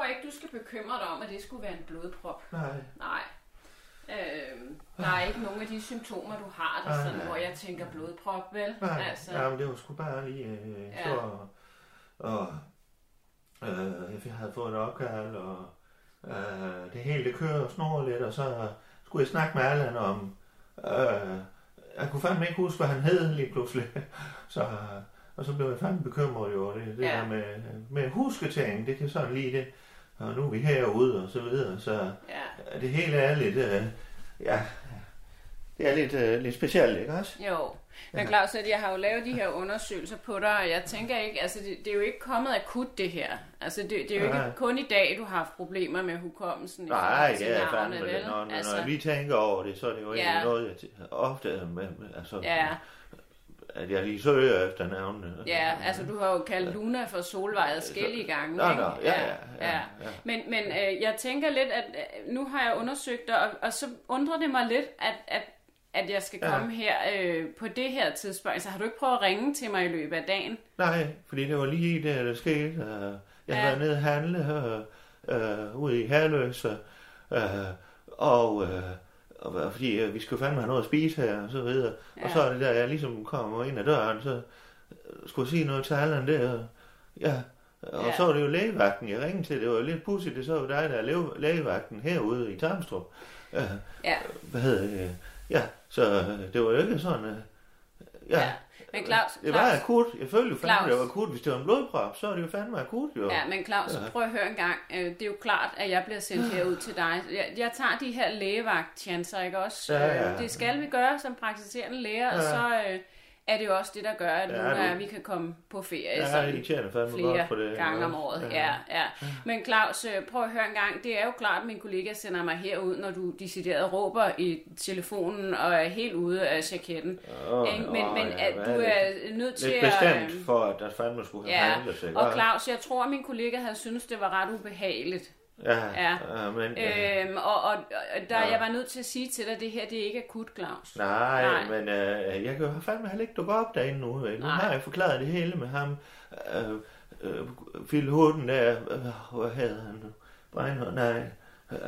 Tror ikke, du skal bekymre dig om, at det skulle være en blodprop. nej. Nej. Øhm, der er ikke nogen af de symptomer, du har, der sådan, hvor jeg tænker blodprop, vel? Nej, Altså, ja, men det var sgu bare lige øh, Ja. så, og øh, jeg havde fået en opkald, og øh, det hele det kører og snor lidt, og så skulle jeg snakke med Allan om, øh, jeg kunne fandme ikke huske, hvad han hed lige pludselig, så, og så blev jeg fandme bekymret jo, det, det Ja. der med, med husketing, det kan sådan lige det, og nu er vi herude, og så videre, så ja. det hele er lidt, øh, ja, det er lidt, øh, lidt specielt, ikke også? Jo, men Claus, at jeg har jo lavet de her undersøgelser på dig, og jeg tænker ikke, altså det, det er jo ikke kommet akut det her. Altså det, det er jo Nej. ikke kun i dag, du har haft problemer med hukommelsen Nej, navne, fandme det. Når, altså, når jeg lige tænker over det, så er det jo egentlig Ja. noget, jeg ofte med, med, altså, Ja, at jeg lige søger efter navnene. ja, altså du har jo kaldt Luna for Solvej adskillige gange, Nå, nå, ja, ja, ja, ja. Men, men øh, jeg tænker lidt, at øh, nu har jeg undersøgt det, og, og så undrer det mig lidt, at, at, at jeg skal Ja. komme her øh, på det her tidspunkt. Altså har du ikke prøvet at ringe til mig i løbet af dagen? Nej, fordi det var lige det, der skete. Øh, Jeg Ja. været nede og handle øh, øh, ude i Herløse, øh, og, øh, og fordi øh, vi skulle fandme have noget at spise her, og så videre. Ja. Og Ja. så er det der, jeg ligesom kommer ind ad døren, så øh, skulle jeg sige noget til Allan der. og- Ja, og Ja. så var det jo lægevagten, jeg ringede til. Det var jo lidt pudsigt, det så var dig, der er læge- lægevagten herude i Tarmstrup. Øh, Ja. hvad hedder det? Ja, så det var jo ikke sådan... Ja, Ja. Men Claus, det var Claus, akut. Jeg følte jo fandme, Claus. det var akut. Hvis det var en blodprop, så er det jo fandme akut, jo. Ja, men Claus, Ja. prøv at høre en gang. Øh, Det er jo klart, at jeg bliver sendt herud til dig. Jeg, jeg tager de her lægevagt-chancer, ikke også? Ja, ja. Øh, Det skal vi gøre som praktiserende læger, og Ja. så øh, er det jo også det, der gør, at Ja, nu er, vi kan komme på ferie Ja, sådan flere godt på det. gange om året. Ja, ja. Men Claus, øh, prøv at høre en gang. Det er jo klart, at min kollega sender mig herud, når du decideret råber i telefonen og er helt ude af jaketten. Ikke? men åh, men ja, at du er nødt til Lidt at... bestemt øh, for, at der fandme skulle have Ja, handlet sig. og? Claus, jeg tror, at min kollega havde syntes, det var ret ubehageligt. Ja, Ja. ja. men... Ja. Øhm, og, og, og der, Ja. jeg var nødt til at sige til dig, at det her, det er ikke akut, Claus. Nej, Nej. men øh, jeg kan jo fandme heller ikke dukke op derinde nu. Vel? Nu Nej. har jeg forklaret det hele med ham. Øh, øh, Phil der, øh, hvad hedder han nu? Breinholt, nej. Øh,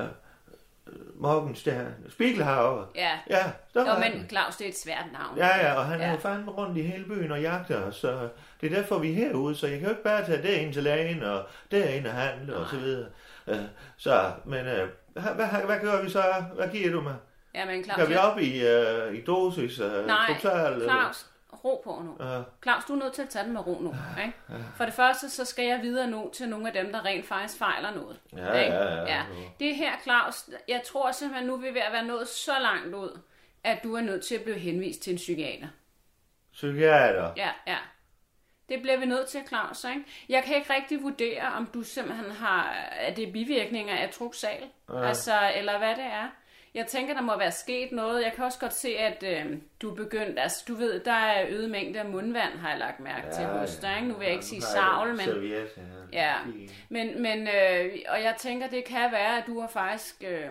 Morgenstern. Spiegelhauer. Ja, Ja, der Nå, men Claus, det er et svært navn. Ja, ja, og han Ja. er jo fandme rundt i hele byen og jagter os, så det er derfor, vi er herude, så jeg kan jo ikke bare tage det ind til lægen, og derind og handle, og så videre. Øh, Så, men øh, hvad, hvad, hvad gør vi så? Hvad giver du mig? Ja, men Claus, Kan vi op i, øh, i dosis? Øh, Nej, total? Claus, ro på nu. Øh, Claus, du er nødt til at tage den med ro nu. Ikke? For det første, så skal jeg videre nu til nogle af dem, der rent faktisk fejler noget. Ja, ikke? ja, ja. ja. Det her, Claus, jeg tror simpelthen, nu er vi ved at være nået så langt ud, at du er nødt til at blive henvist til en psykiater. psykiater. Ja, ja. Det bliver vi nødt til, Claus. Ikke? Jeg kan ikke rigtig vurdere, om du simpelthen har, er det bivirkninger af truksal, ja. altså, eller hvad det er. Jeg tænker, der må være sket noget. Jeg kan også godt se, at øh, du er begyndt, altså du ved, der er øget mængde af mundvand, har jeg lagt mærke til hos dig. Ikke? Nu vil jeg ikke sige har jeg savl, en men, serviet ja. Fint. men, men øh, og jeg tænker, det kan være, at du har faktisk øh,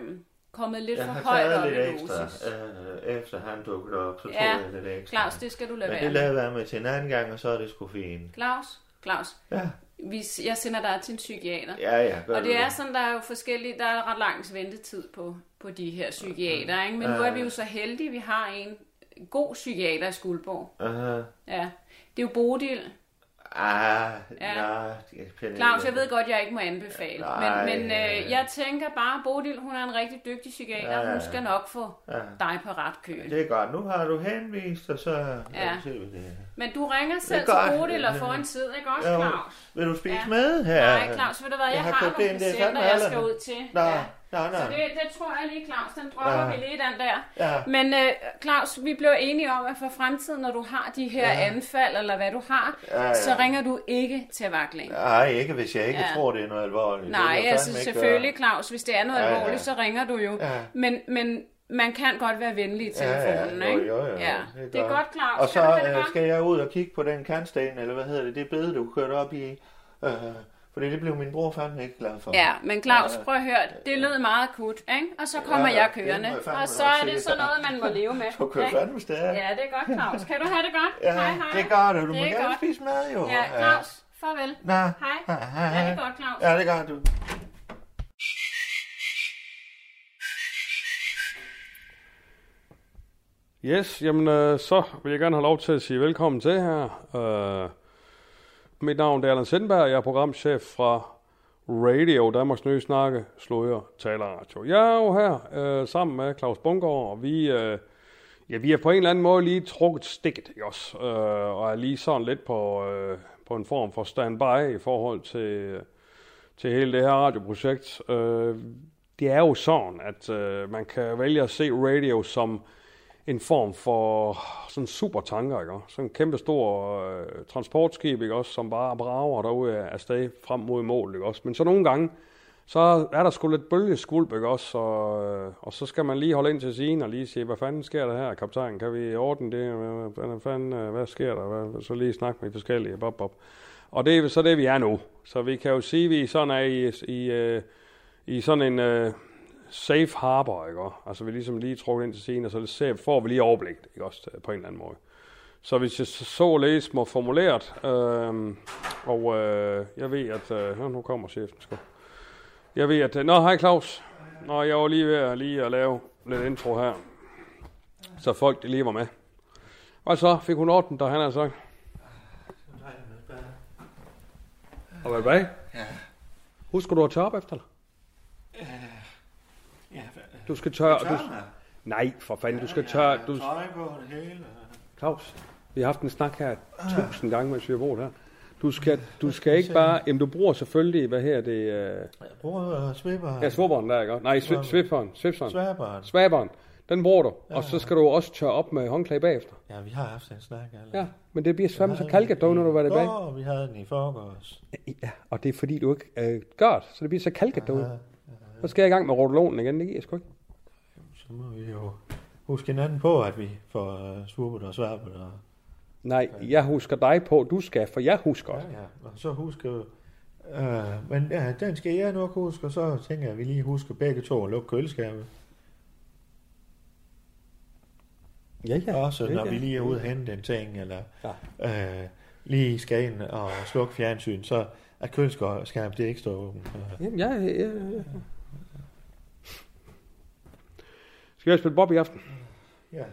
kommet lidt Jeg for højt op taget i lidt ekstra, dosis. øh, efter han dukkede op, så tog Ja, jeg lidt ekstra. Claus, det skal du lade Men være det lader være med til en anden gang, og så er det sgu fint. Claus, Claus, Ja, vi, jeg sender dig til en psykiater. ja, ja. Gør Og du det er sådan, der er jo forskellige, der er ret lang ventetid på, på de her psykiater, ikke? Men nu er vi jo så heldige, at vi har en god psykiater i Skuldborg. Aha. Ja. Det er jo Bodil. Ah, Ja. nej. pænt Claus, jeg ved godt, jeg ikke må anbefale. Nej, men men ja, øh, jeg tænker bare, Bodil, hun er en rigtig dygtig psykiater. Ja, ja, Hun ja. skal nok få Ja. dig på ret køl. Det er godt. Nu har du henvist, og så... Ja. vi det. Men du ringer selv til. Bodil og får en tid, ikke også. Claus? Vil du spise Ja. med her? Nej, Claus, ved du hvad, jeg, Jeg har har nogle er patienter, jeg skal ud til. Nå, Ja. Nej, nej. Så det, det tror jeg lige, Claus, den dropper Ja. vi lige den der. Ja. Men øh, Claus, vi blev enige om, at for fremtiden, når du har de her ja. anfald, eller hvad du har, Ja, ja. så ringer du ikke til vakling. Nej, ikke hvis jeg ikke Ja. tror, det er noget alvorligt. Det Nej, jeg altså ikke selvfølgelig, Claus, hvis det er noget Ja, ja. alvorligt, så ringer du jo. Ja. Men, men man kan godt være venlig i gøre. telefonen, ja, ja, jo, ikke? jo, jo, ja. Det er godt, Claus. Og så det øh, skal jeg ud og kigge på den kantsten, eller hvad hedder det, det bede, du kørte op i. Øh, fordi det blev min bror fandme ikke glad for. Ja, men Claus, prøv at høre, det lød meget akut, ikke? Og så kommer Ja, jeg det kørende, og så er det sådan noget, man må leve med. Du kører fandme stærkt. Ja, det er godt, Claus. Kan du have det godt? Ja, hej, hej. det gør du. Du Det må er gerne godt. spise mad, jo. Ja, Claus, farvel. Nå. Hej. Ja, hej, Ja, hej. det er godt, Claus. Ja, det gør du. Yes, jamen øh, så vil jeg gerne have lov til at sige velkommen til her. Øh, mit navn er Allan Sindberg, jeg er programchef fra Radio, Danmarks Nye Snakke, Sløjer, Taler Radio. Jeg er jo her øh, sammen med Claus Bungård, og vi, øh, ja, vi er på en eller anden måde lige trukket stikket, ikke også? Øh, og er lige sådan lidt på, øh, på en form for standby i forhold til, til hele det her radioprojekt. Øh, det er jo sådan, at øh, man kan vælge at se radio som en form for sådan supertanker, ikke? Sådan en kæmpe stor øh, transportskib, ikke også, som bare brager derude af afsted frem mod mål, ikke også? Men så nogle gange, så er der sgu lidt bølgeskulp, ikke også? Og, øh, og så skal man lige holde ind til siden og lige sige, hvad fanden sker der her, kaptajn? Kan vi ordne det? Hvad, fanden, øh, hvad sker der? Hvad, så lige snakke med de forskellige, bob, bop. Og det er så det, vi er nu. Så vi kan jo sige, at vi sådan er i, i, øh, i sådan en øh, safe harbor, ikke også? Altså vi er ligesom lige trukket ind til scenen, og så ser, får vi lige overblik, ikke også, på en eller anden måde. Så hvis jeg så læse mig formuleret, øh, og øh, jeg ved, at... Øh, nu kommer chefen, sgu. Jeg ved, at... Øh, nå, hej Claus. Nå, jeg var lige ved at, lige at lave lidt intro her. Så folk, de lige var med. Og så fik hun orden, der han har sagt. Og hvad bag? Ja. Husker du at tørre op efter dig? Ja, Du skal tørre... Du, nej, for fanden, du skal tørre... Du, Tøj på det hele. Claus, vi har haft en snak her tusind gange, mens vi har boet her. Du skal, du skal ikke bare... Jamen, du bruger selvfølgelig, hvad her det... Øh, Jeg bruger uh, svipper. ja, svobberen der, ikke? Nej, svi- sviperen, sviperen, Sværbaren. svaberen. Den bruger du. Og så skal du også tørre op med håndklæde bagefter. Ja, vi har haft en snak. Eller? Ja, men det bliver svømme så kalket dog, når du var tilbage. Åh, vi havde den i forgårs. Ja, og det er fordi, du ikke øh, gør det, så det bliver så kalket derude. Så skal jeg i gang med rotolonen igen, det giver jeg sgu ikke. Så må vi jo huske hinanden på, at vi får uh, og sværpet. Og... Nej, jeg husker dig på, du skal, for jeg husker Ja, ja. Og så huske... Uh, men ja, den skal jeg nok huske, og så tænker jeg, at vi lige husker begge to at lukke køleskabet. Ja, ja. Også ja, når ja. vi lige er ude og hente en ting, eller Ja. øh, lige skal ind og slukke fjernsyn, så at køleskabet det ikke står åbent. Jamen, ja, ja, ja. Skal jeg spille Bob i aften? Ja,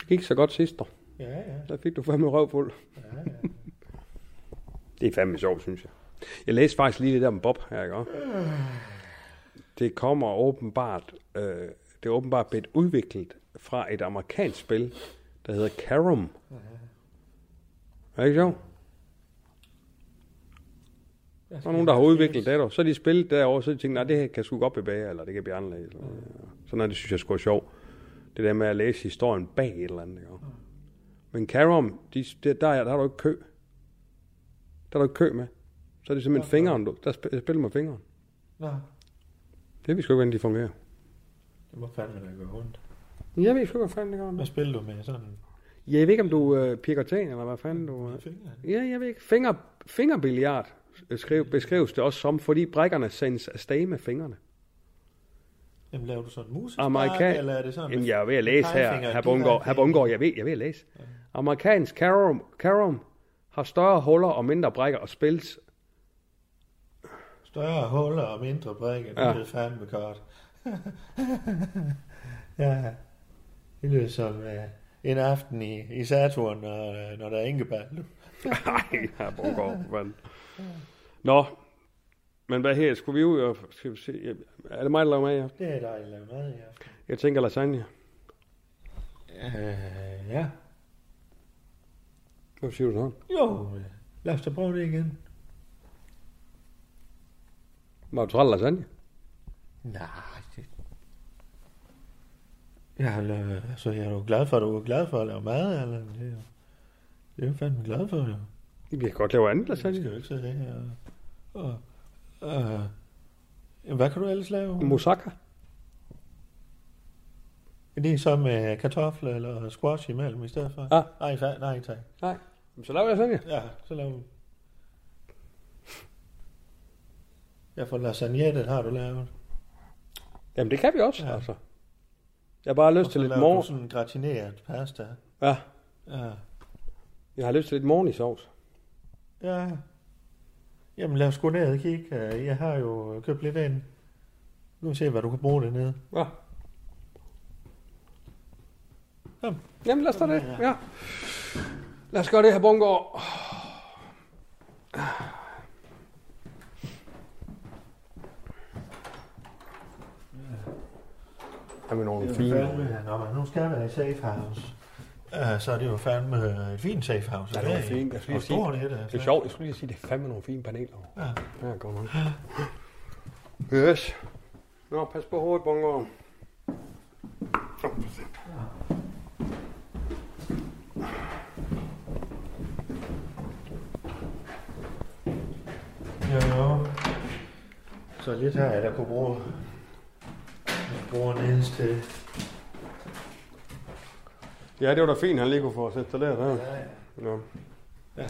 Det gik så godt sidst, dog. ja, ja. Der fik du fandme røvfuld. ja, ja. Det er fandme sjovt, synes jeg. Jeg læste faktisk lige det der med Bob her, ikke? Det kommer åbenbart, øh, det er åbenbart blevet udviklet fra et amerikansk spil, der hedder Carom. Er det ikke sjovt? Der er nogen, der har udviklet det, så de spillet derovre, så de tænkt, nej, det her kan sgu godt bevæge, eller det kan blive anderledes. Eller, Sådan er det, synes jeg sgu er sjovt. Det der med at læse historien bag et eller andet. Ikke? Men Carom, de, det, der, er, der er du ikke kø. Der er du ikke kø med. Så er det simpelthen fingeren, du. Der sp- spiller med fingeren. Nå, Det vi sgu ikke, hvordan de fungerer. det må fandme da gå rundt. Jeg ved sgu ikke, hvad fanden det gør. Hvad spiller du med sådan Ja, jeg ved ikke, om du øh, pikker til, eller hvad fanden du... Øh. Ja, jeg ved ikke. Finger, fingerbilliard skriv, beskrives det også som, fordi brækkerne sendes afsted med fingrene. Jamen laver du sådan musisk Amerika- eller er det sådan? Jamen, jeg er ved at læse her, her Bungård, her Bungård, jeg ved, jeg ved at læse. Amerikansk carom, carom har større huller og mindre brækker og spilles Større huller og mindre brækker, det Ja. ja. er fandme godt. ja, det lyder som uh, en aften i, i Saturn, når, øh, når der er enkebald. Nej, her Bungård, for fanden. Nå, men hvad her, skulle vi ud og... Skal vi se, er det mig, der laver med jer? Det er dig, der laver mad i aften. Jeg tænker lasagne. Uh, ja. Hvad siger du sådan? Jo, øh, lad os da prøve det igen. Var du træt lasagne? Nej, det... Ja, eller, altså, jeg er jo glad for, at du er glad for at lave mad, eller det er jo, det er jo fandme glad for, jo. Vi kan godt lave andet Jeg skal lasagne. jo ikke sidde her og... og øh, hvad kan du ellers lave? Moussaka. Det er så med kartofler eller squash imellem i stedet for? Ja. Nej, fa- nej, tak. Nej. Så laver jeg lasagne. Ja, så laver vi. Ja, for lasagnetten har du lavet. Jamen, det kan vi også, ja. altså. Jeg har bare lyst til lidt laver mor. du sådan gratineret pasta. Ja, Ja. jeg har lyst til lidt morgen i sovs. Ja. Jamen lad os gå ned og kigge. Jeg har jo købt lidt ind. Nu se, hvad du kan bruge det nede. Ja. Kom. Jamen, lad os da det. Ja. Ja. Lad os gøre det her, Bungård. Har vi nogle Det er fine... fandme, når man nu skal være i safe house, uh, så er det jo fandme et fint safe house. Ja, det er fint. Jeg skulle sige- stort et, altså. Det er sjovt, jeg skulle lige sige, det er fandme nogle fine paneler. Ja. Ja, godt nok. Yes. Nå, pas på hovedet, Bungård. Jo, jo. Så lidt her, jeg der kunne bruge, bruge Niels til. Ja, det var da fint, han lige kunne få os installeret her. Ja, ja. Nå. ja.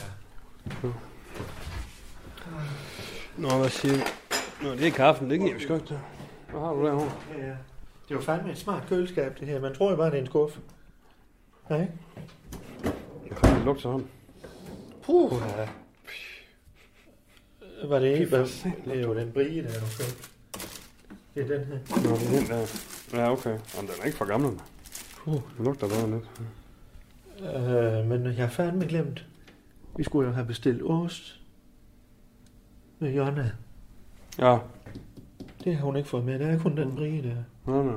Nå, hvad siger du? Nå, det er kaffen, det giver vi ikke til. Hvad har du derovre? Ja, ja. Det er jo fandme et smart køleskab, det her. Man tror jo bare, det er en skuffe. Nej? Jeg kan lugte sådan. Puh. Ja. Var det ikke? Hvad? Det er jo den brie, der er du købt. Det er den her. Nå, det er den der. Ja, okay. Jamen, den er ikke for gammel. Puh. Den lugter bare lidt. Øh, men jeg har fandme glemt. Vi skulle jo have bestilt ost. Med Jonna. Ja. Det har hun ikke fået med. Der er kun den brie der. Nå, nå.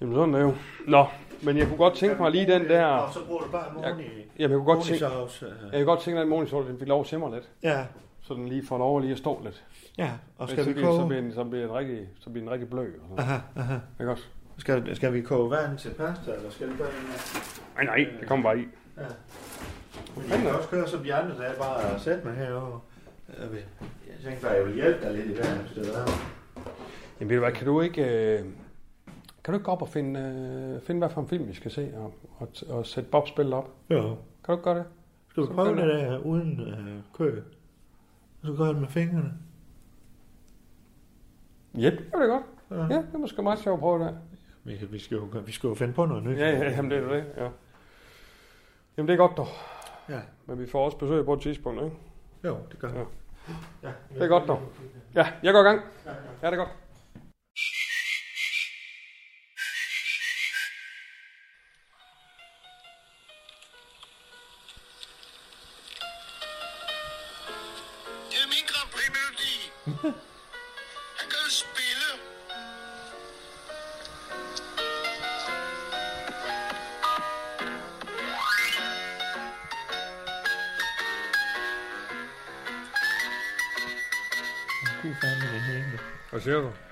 Jamen, sådan er det jo. Nå, men jeg kunne godt tænke mig lige den der... Og så bruger du bare morgen i. Jamen, jeg kunne godt tænke... Øh. Jeg kan godt tænke, at den morgensol, den fik lov at simre lidt. Ja, Så den lige får lov at lige at stå lidt. Ja. Og så, skal vi bliver, så, koge? bliver den, så, bliver den rigtig, så bliver den rigtig blød. Aha, aha. Ikke også? Skal, skal vi koge vand til pasta, eller skal det bare... Nej, nej, det kommer bare i. Ja. Jeg kan også køre som de andre dage, bare sætte mig herovre. Jeg vil- jeg tænkte bare, jeg vil hjælpe dig lidt i her sted. Jamen ved du hvad, kan du ikke... Øh, kan du ikke gå op og finde, øh, finde hvad for en film, vi skal se, og, og, og sætte Bob spillet op? Jo. Kan du ikke gøre det? Skal du Så prøve det der uden øh, kø? Så gør det med fingrene. Ja, det gør det godt. Ja. Ja, det er måske meget sjovt at prøve det. Vi, kan- vi, skal jo, vi skal jo finde på noget nyt. Ja, ja, jamen det er det, ja. Jamen det er godt dog. ja. Men vi får også besøg på et tidspunkt, ikke? Jo, det gør Ja. ja. ja. Det er godt dog. Ja, jeg går i gang. Ja, det er godt.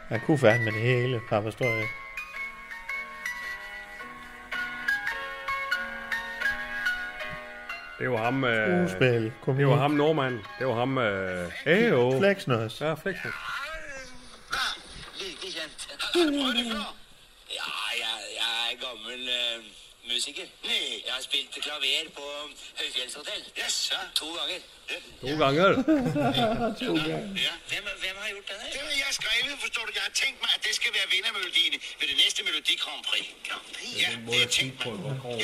Han kunne fandme det hele, Papa Støj. Det var ham... Øh, Skuespil, komik, det var ham nordmanden. Det var ham... Øh, Ejo. Flexners. Ja, før? Ja, jeg, jeg er gammel uh, musiker. Nej. Jeg har spilt klaver på Høyfjellshotell. Yes, ja. To ganger. To gange. Ja. Hvem, hvem har gjort det her? Det har jeg skrevet, forstår du. Jeg har tænkt mig, at det skal være vindermelodien ved det næste Melodi Grand Prix. Prix? Ja, det har jeg tænkt mig.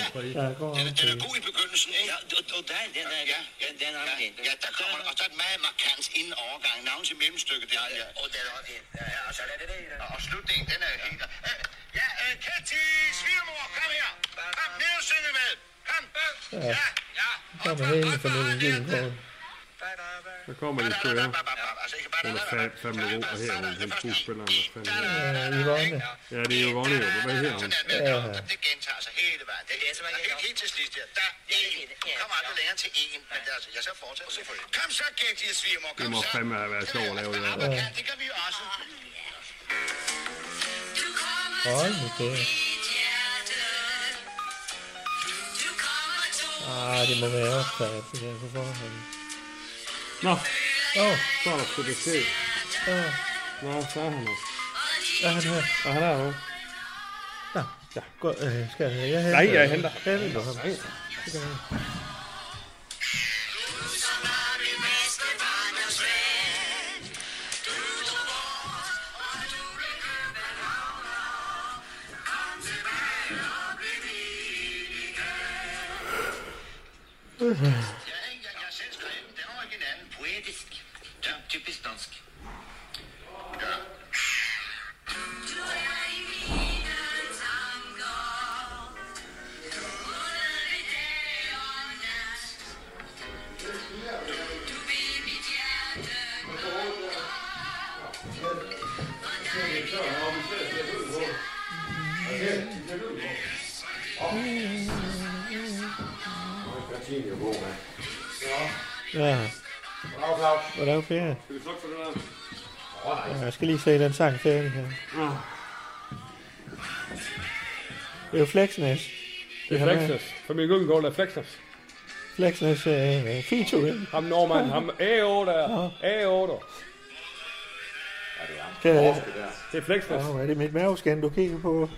Ja, Ja, går den, er- den er god i begyndelsen, ikke? Ja, og, og der, den er, ja, ja, den er ja. Ja, der kommer, og så er et meget markant inden overgang. Navn til mellemstykket, det er ja, Og den er fin. Ja, ja, og så er det det. Og, og slutningen, den er helt... Øh, ja, øh, Katty, svigermor, kom her. Kom, ned og synge med. Kom. Ja, ja. Der var hele familien Gyllenkåren. Så kommer de. Altså, bare Hun er fat, fandme god, og her er hun den skuespiller. Hvad fanden er det? Ja, Yvonne. Ja, det er jo Ronny, jo. Hvad her hun? Ja. Det gentager sig hele vejen. Det er helt, helt til sidst. Ja. Der er en. Kom aldrig længere til en. Men det er altså, jeg så fortsætter. Kom så, og svigermor. Det Kom må så. fandme have været sjovt at lave det her. Ja, det kan vi jo også. Hold nu kæft. Ah, det må være optaget, det der på forhånd. Nå, Åh, oh, så er der sket. ja. Nå, så er han her. Er han her? Og han er jo. Nå, ja. Gå, øh, skal jeg, jeg henter, Nej, jeg henter. Jeg henter ham. Nej. Ja. Hvordan Per? Skal vi slukke for det der? Ja, jeg skal lige se den sang færdig her. Det er jo Flexness. Det er Flexness. Familie Gyllengaard er Flexness. Flexness uh, featuring. Ham nordmand, ham A8 der. A8. Kan jeg, Det er Flexness. oh, er det mit mavescan, du kigger på?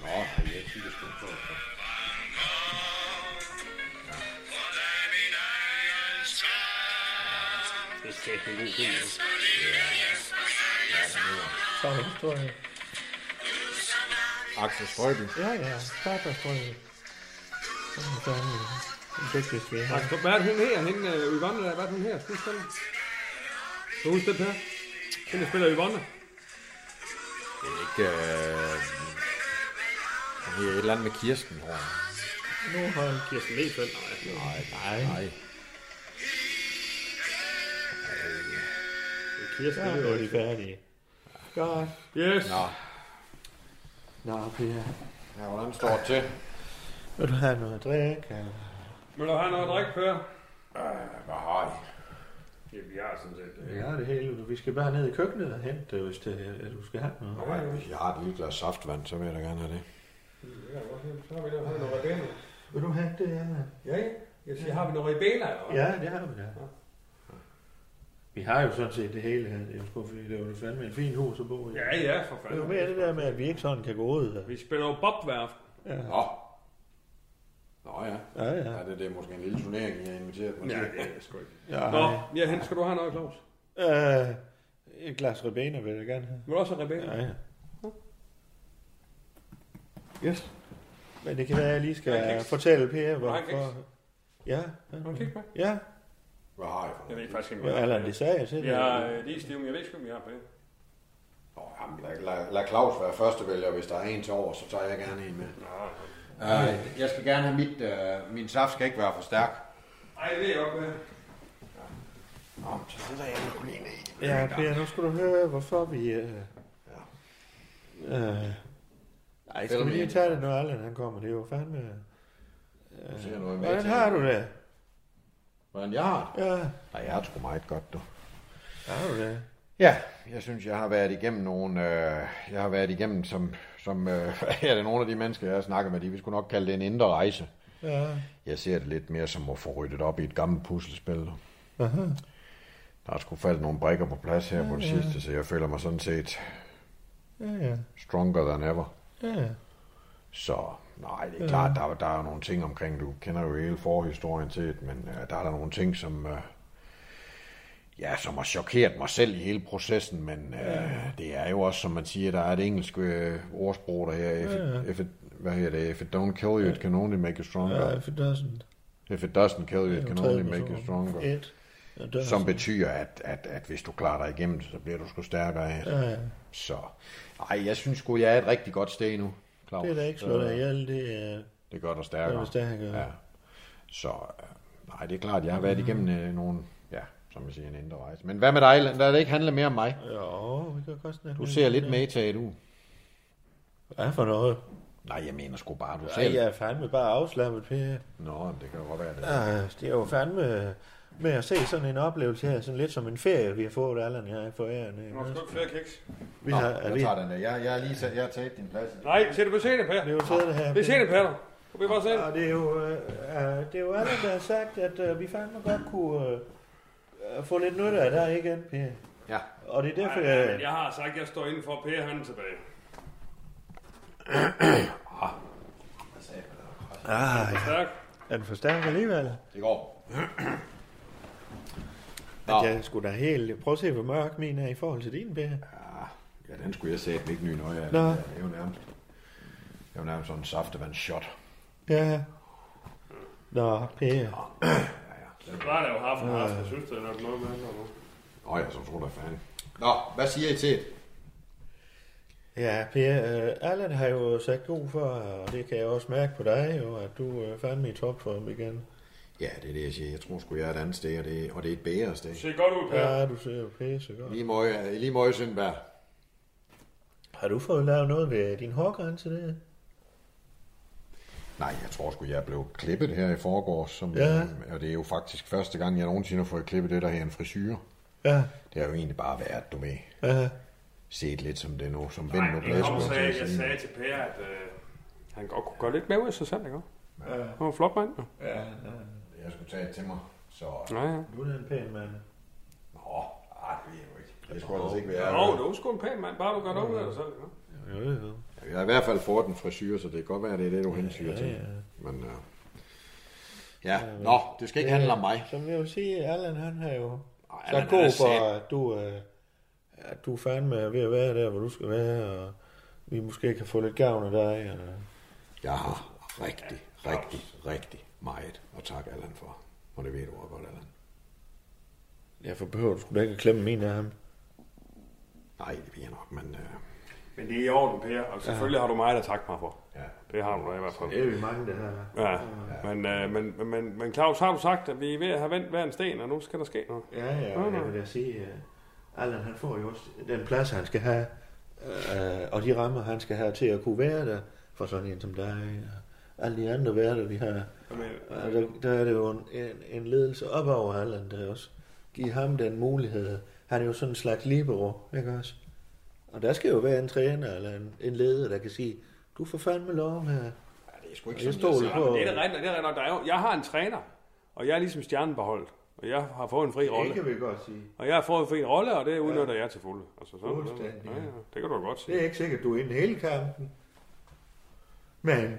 Det er sæt en god film. Så tror jeg. Axel Strøby. Ja, ja. Tror jeg. Den er dygtigste, vi har. Hvad er det, hun her? Hende, uh, Yvonne, der, hvad er det, hun her? Skal du spille? Kan du huske det, Per? Hende, der spiller Yvonne. Det er ikke... Øh... Det er et eller andet med Kirsten, tror jeg. Nu har han Kirsten Lefeldt. Nej, Nej. nej. Kirsten Så er de færdige. Godt. Yes. Nå, Nå, Per. ja, hvordan står det til? Vil du have noget at drikke? Vil du have noget at drikke, Per? Hvad har I? Ja, vi har sådan set. Vi har det hele. Vi skal bare ned i køkkenet og hente det, hvis det, at du skal have noget. Nej, hvis jeg har et lille glas saftvand, så vil jeg da gerne have det. Ja, så har vi der noget ribena. Vil du have det, Anna? Ja, ja. Jeg siger, har vi noget ribena? Ja, det har vi da. Vi har jo sådan set det hele her. Det er jo fordi det er jo fandme et fint hus at bo i. Ja, ja, for Det er fanden. jo mere det der med, at vi ikke sådan kan gå ud. Vi spiller jo bobværft. Ja. Nå. Nå ja. Ja, ja. Ja, det, det er måske en lille turnering, I har inviteret mig Ja, til. det er sgu ikke. ja Nå, ja, hen skal du have noget, Claus? Øh, et glas ribena vil jeg gerne have. Vil du også have ribena? Ja, ja. Yes. Men det kan være, at jeg lige Ja, skal fortælle Per, hvorfor... Ja, med? ja. Hvad har I for Jeg ved faktisk ikke, ja. hvad Allan, det sagde jeg til Vi har øh, lige stiv, men jeg ved ikke, om vi har på det. Nå, jamen, lad, lad, lad Claus være førstevælger. Hvis der er en til over, så tager jeg gerne en med. Nå, Uh, jeg skal gerne have mit... Uh, min saft skal ikke være for stærk. Ej, det ved jeg godt, hvad. Nå, så sætter jeg en kollega i. Ja, Per, nu skal du høre, hvorfor vi... Øh, øh, nej, skal vi lige tage det, når Allan han kommer? Det er jo fandme... Med Hvordan har du det? Hvordan jeg har det? Ja, Nej, jeg har sgu meget godt, du. har du det? Ja, jeg synes, jeg har været igennem nogle... Øh, jeg har været igennem som... som øh, er det nogle af de mennesker, jeg snakket med, de vil sgu nok kalde det en indre rejse. Ja, Jeg ser det lidt mere som at få ryddet op i et gammelt puslespil. aha. Der er sgu faldet nogle brikker på plads her på det sidste, så jeg føler mig sådan set Ja, ja. stronger than ever. Ja, ja. Så nej, det er klart, der, er- der er nogle ting omkring, du kender jo hele forhistorien til det, men uh, der er der nogle ting, som, uh, ja, som har chokeret mig selv i hele processen, men uh, det er jo også, som man siger, der er et engelsk uh, ordsprog, der her, if it, if it, hvad hedder det, if it don't kill you, it can only make you stronger. Ja, if it doesn't. If it doesn't kill you, it can only make you stronger. Ja, er Som betyder, at, at, at hvis du klarer dig igennem så bliver du sgu stærkere af. Ja, ja. Så, ej, jeg synes sgu, jeg er et rigtig godt sted nu, Claus. Det er da ikke slået af ihjel, det er... Det gør dig Det stærkere. er stærkere. Ja. Så, øh, nej, det er klart, jeg har været igennem øh, nogle, ja, som man siger, en indre rejse. Men hvad med dig? Lad det ikke handle mere om mig. Jo, vi kan godt snakke Du ser lidt med i taget, du. Hvad for noget? Nej, jeg mener sgu bare, du Ja, selv. jeg er fandme bare afslappet, Per. Nå, men det kan jo godt være det. Ja, det er jo fandme med at se sådan en oplevelse her, sådan lidt som en ferie, vi har fået, Allan jeg, for æren. Nå, skal du ikke flere kiks? Vi Nå, har, er jeg vi, tager den der. Jeg, jeg, er lige, sat- jeg har taget din plads. Nej, ser du på scenen, Per? vi har jo siddet her. Det er scenen, Per. Vil bare se Og det er jo, øh, øh, det er jo Allan, der har sagt, at øh, vi fandme godt kunne øh, øh, få lidt nytte af dig igen, Per. Ja. Og det er derfor, Nej, jeg... men jeg har sagt, at jeg står inden for Per, han er tilbage. Ah, Stærk. er den for stærk alligevel? Det går. At jeg skulle da helt... Prøv at se, hvor mørk min er i forhold til din, Per. Ja, ja, den skulle jeg sætte ikke ny nøje af. Nå. Det er jo nærmest, det er jo nærmest sådan en saftevandsshot. Ja. Nå, Per. Ja, ja. Jeg jo haft en haft, jeg synes, det er nok noget med nu. Nå, jeg så tror du er færdig. Nå, hvad siger I til det? Ja, Per, øh, Allan har jo sagt god for, og det kan jeg også mærke på dig, jo, at du øh, fandme i topform igen. Ja, det er det, jeg siger. Jeg tror sgu, jeg er et andet sted, og det, og det er et bedre sted. Det ser godt ud, Per. Ja, du ser jo pisse godt. Lige møje, lige møje Sindberg. Har du fået lavet noget ved din hårgrænse der? Nej, jeg tror sgu, jeg er blevet klippet her i forgårs. Som, Ja. Og det er jo faktisk første gang, jeg nogensinde har fået klippet det der her en frisyr. Ja, Det har jo egentlig bare været, du med, ja. set lidt som det nu, som Nej, vinden nu blæser. skulle sagde, jeg sagde til Per, at øh, han godt kunne gøre lidt mere ud af sig selv, ikke? Ja, Han var en flot mand. jo. ja, ja. Jeg skulle tage det til mig, så... Ja, ja. Du er en pæn mand. Nå, ej, det ved jeg jo ikke. Det skulle altså ikke være... Jo, du er sgu en pæn mand, bare du gør noget ud af dig selv. ikke? Jo, jo. Jeg har i hvert fald fået den frisyr, så det kan godt være, det er det, du hensyder Ja, til. ja. Men uh... ja, nå, det skal ikke handle om mig. Som jeg vil sige, Allan han har jo Ej, han god for, at du, øh, at du fandme er ved at være der, hvor du skal være, og vi måske kan få lidt gavn af dig. Og... Jeg har rigtig, rigtig, rigtig meget at takke Allan for. Og det ved du også godt, Allan. Derfor behøver du sgu da ikke at klemme min af ham. Nej, det ved jeg nok, men uh... Men det er i orden, Per, og selvfølgelig har du mig at takke mig for. ja. Det har du da i hvert fald. Det er vi mange, der har. Ja, men, øh, men, men, men, men Claus, har du sagt, at vi er ved at have vendt hver en sten, og nu skal der ske noget? Ja, ja, og jeg vil da sige, uh, Allan han får jo også den plads, han skal have, uh, og de rammer, han skal have til at kunne være der, for sådan en som dig, og alle de andre værter, vi har. Jamen, Og der, der er det jo en, en, en ledelse op over Allan, der også giver ham den mulighed. Han er jo sådan en slags libero, ikke også? Og der skal jo være en træner eller en, en leder, der kan sige, du får fandme lov her. ja, det er sgu ikke Jeg sådan, jeg på- siger. det er rigtigt, det er rigtigt. Der er jo, jeg har en træner, og jeg er ligesom stjernen beholdt. Og jeg har fået en fri rolle. vi godt sige. Og jeg har fået en fri rolle, og det udnytter jeg til fulde. Altså, sådan, Fuldstændig, ja, ja, det kan du godt sige. Det er ikke sikkert, du er inde hele kampen. Men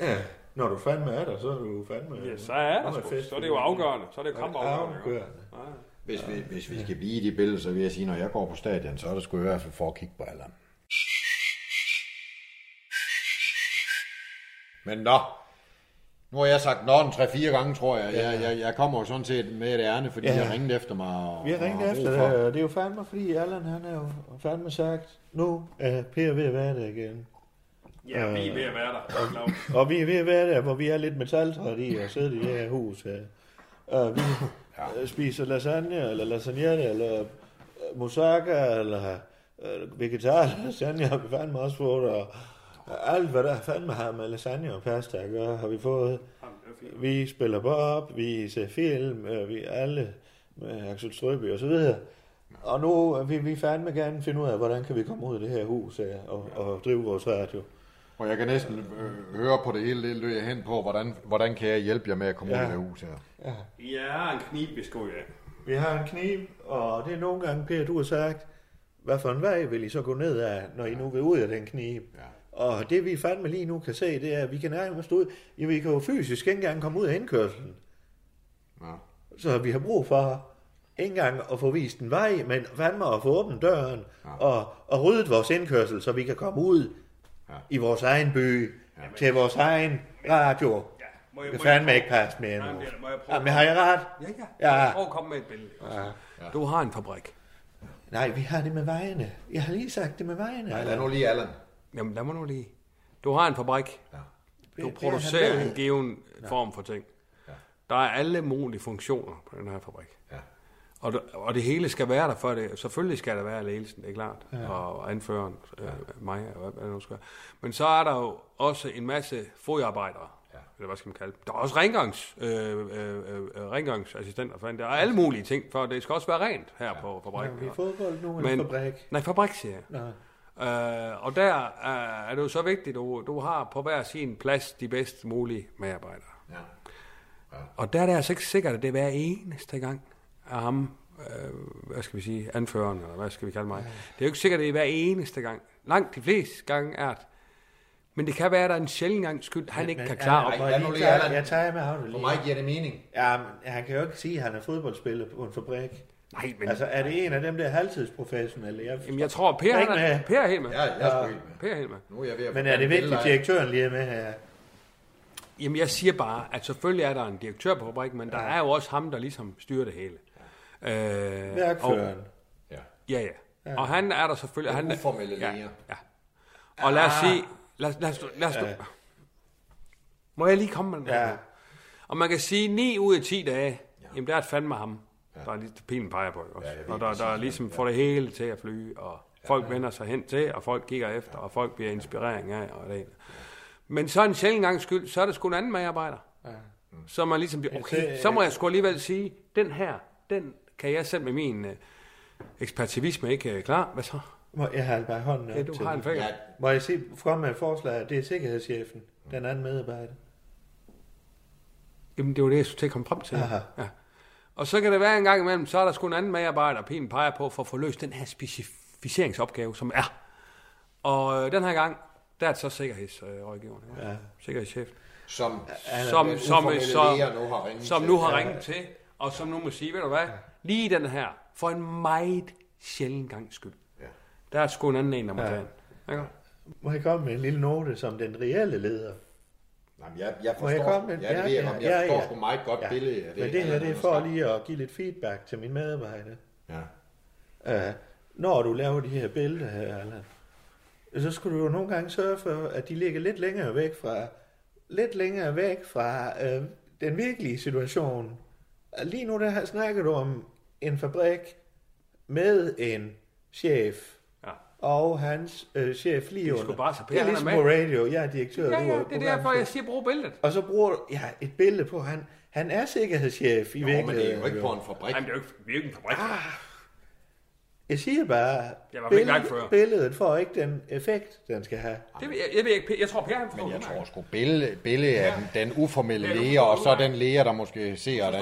ja, når du fandme er der, så er du fandme... Ja, så er der så. Så er det jo afgørende. Så er det jo det kampafgørende. afgørende. Ja. Hvis vi, hvis vi skal blive i de billeder, så vil jeg sige, når jeg går på stadion, så er det sgu i hvert fald for at kigge på Allan. Men nå, nu har jeg sagt nå en 3-4 gange, tror jeg. Jeg, jeg, jeg kommer jo sådan set med et ærne, fordi Ja. ja. jeg ringede efter mig. Og, Vi har ringet og efter det, og det er jo fandme, fordi Allan han er jo fandme sagt, nu er Per ved at være der igen. Ja, vi er ved at være der, Claus. Og vi er ved at være der, hvor vi er lidt metaltræt i og sidder i det her hus her. Og vi ja. spiser lasagne, eller lasagnette, eller øh, moussaka, eller øh, vegetar lasagne har vi fandme også fået, og alt hvad der fandme har med lasagne og pasta at gøre, har vi fået. Jamen. Vi spiller bob, vi ser film, øh, vi alle med Axel Strøby og så videre. Og nu vil vi fandme gerne finde ud af, hvordan kan vi komme ud af det her hus her, og, og drive vores radio. Og jeg kan næsten øh, høre på det hele, det løber hen på, hvordan, hvordan kan jeg hjælpe jer med at komme ja. ud Ja. af det her hus her. Ja. Ja, en kniv, vi ud af. Vi har en kniv, og det er nogle gange, Per, du har sagt, hvad for en vej vil I så gå ned af, når I nu vil ud af den kniv? Ja. Og det vi fandme lige nu kan se, det er, at vi kan nærmest ud, ja, vi kan jo fysisk ikke engang komme ud af indkørselen. Ja. Så vi har brug for ikke engang at få vist en vej, men fandme at få åbnet døren Ja. og, og ryddet vores indkørsel, så vi kan komme ud Ja. i vores egen by, til vores egen radio. Ja, må jeg, Det må kan fandme jeg, ikke passe mere nu. men må jeg prøve- Jamen, har jeg ret? Ja, ja. Ja. Prøv at komme med et billede. Ja. Du har en fabrik. Nej, vi har det med vejene. Jeg har lige sagt det med vejene. Nej, lad nu lige Allan. Jamen, lad mig nu lige. Du har en fabrik. Ja. Du producerer en given form for ting. Ja. Der er alle mulige funktioner på den her fabrik. Ja. Og det, og det hele skal være der for det. Selvfølgelig skal der være ledelsen, det er klart. Ja. Og anføreren, øh, mig, og hvad, hvad nu skal. Men så er der jo også en masse fodarbejdere, Ja. Eller hvad skal man kalde? Der er også rengørings, øh, øh, øh, rengøringsassistenter, for der er alle mulige ting, for det skal også være rent her ja. på fabrikken. Vi fodbold nu, eller fabrik? Nej, fabrik, siger jeg. Nej. Øh, og der er, er det jo så vigtigt, at du, du har på hver sin plads de bedst mulige medarbejdere. Ja. Ja. Og der er det altså ikke sikkert, at det er hver eneste gang af ham, øh, hvad skal vi sige, anføreren, eller hvad skal vi kalde mig. Ja. Det er jo ikke sikkert, at det er hver eneste gang. Langt de fleste gange er det. Men det kan være, at der er en sjældent gang skyld, han men, ikke men, kan klare op. Jeg, jeg, jeg, jeg tager med ham. For mig giver det mening. Ja, men han kan jo ikke sige, at han er fodboldspiller på en fabrik. Nej, men... Altså, er det en af dem der halvtidsprofessionelle? Jeg, Jamen, jeg tror, Per, han er, per er helt med. Ja, jeg er helt med. Per er helt med. Nu er jeg ved at men er det vigtigt, at direktøren lige er med her? Jamen, jeg siger bare, at selvfølgelig er der en direktør på fabrikken, men ja. der er jo også ham, der ligesom styrer det hele. Ja. Øh, Værkføreren. Ja. ja, ja. Ja. Og han er der selvfølgelig... Han, uformelle ja, ja. Og lad os ah. sige... Lad, lad, lad, lad os, ja. Må jeg lige komme med den ja. her? Og man kan sige, 9 ud af 10 dage, ja. jamen der er et fandme ham. Ja. Der er lige pilen peger på også. Ja, og der, der er ligesom får det hele til at flyve, og folk ja. vender sig hen til, og folk kigger efter, ja. og folk bliver inspirering af, og det. Men så en sjældent gang skyld, så er det sgu en anden medarbejder. Ja. Så man ligesom bliver, okay, så må jeg sgu alligevel sige, den her, den kan jeg selv med min uh, ekspertivisme ikke uh, klar. Hvad så? Må jeg have bare hånden op ja, du til har en finger. Ja. Må jeg se frem med et forslag, det er sikkerhedschefen, den anden medarbejder. Jamen, det var det, jeg skulle til at komme frem til. Aha. Ja. Og så kan det være en gang imellem, så er der sgu en anden medarbejder, pigen peger på, for at få løst den her specificeringsopgave, som er. Og øh, den her gang, der er det så sikkerhedsrådgiveren, ja. ja. sikkerhedschef. Som, som, som, som, nu har ringet som nu har ringet ja. til, og som nu må sige, ved du hvad, lige den her, for en meget sjælden gang skyld. Ja. Der er sgu en anden en, der må ja. tage Ja. Må jeg komme med en lille note som den reelle leder? Jamen, jeg, jeg forstår, jeg, komme med, ja, jeg, ja, jeg, jeg forstår ja, sgu meget godt ja. billede af det. Men det her, det er for lige at give lidt feedback til min medarbejder. Ja. Uh, når du laver de her billeder her, Allan, så skulle du jo nogle gange sørge for, at de ligger lidt længere væk fra, lidt længere væk fra uh, den virkelige situation. Lige nu der snakker du om en fabrik med en chef, og hans øh, chef lige under. Bare det er ligesom på radio. Jeg er direktør. Ja, ja, det er derfor, jeg siger, brug billedet. Og så bruger ja, et billede på, han, han er sikkerhedschef i virkeligheden. men det er jo ikke på en fabrik. Nej, det er jo ikke, det er jo ikke en fabrik. Ah, jeg siger bare, jeg var billed, før. billedet får ikke den effekt, den skal have. Det, jeg, jeg, ved ikke, jeg tror, Per han forstår Men jeg tror sgu, billede, billede af den, den uformelle læger, og så den læger, der måske ser den.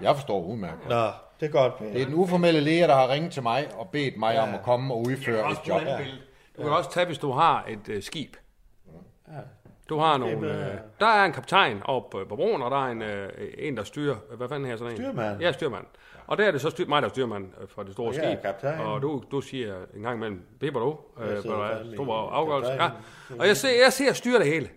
Jeg forstår udmærket. Nå, det er godt. Per. Det er den uformelle læger, der har ringet til mig og bedt mig ja. om at komme og udføre et job. Ja. Du kan også tage, hvis du har et uh, skib. Ja. Du har nogle... Øh, der er en kaptajn oppe på broen, og der er en, øh, en der styrer... Hvad fanden her sådan en? Styrmand. Ja, styrmand. Og der er det så styr, mig, der er styrmand øh, fra det store skib. Kaptajn. Og du, du siger en gang imellem, det du, øh, stor afgørelse. Ja. Og jeg ser, jeg ser styre det hele.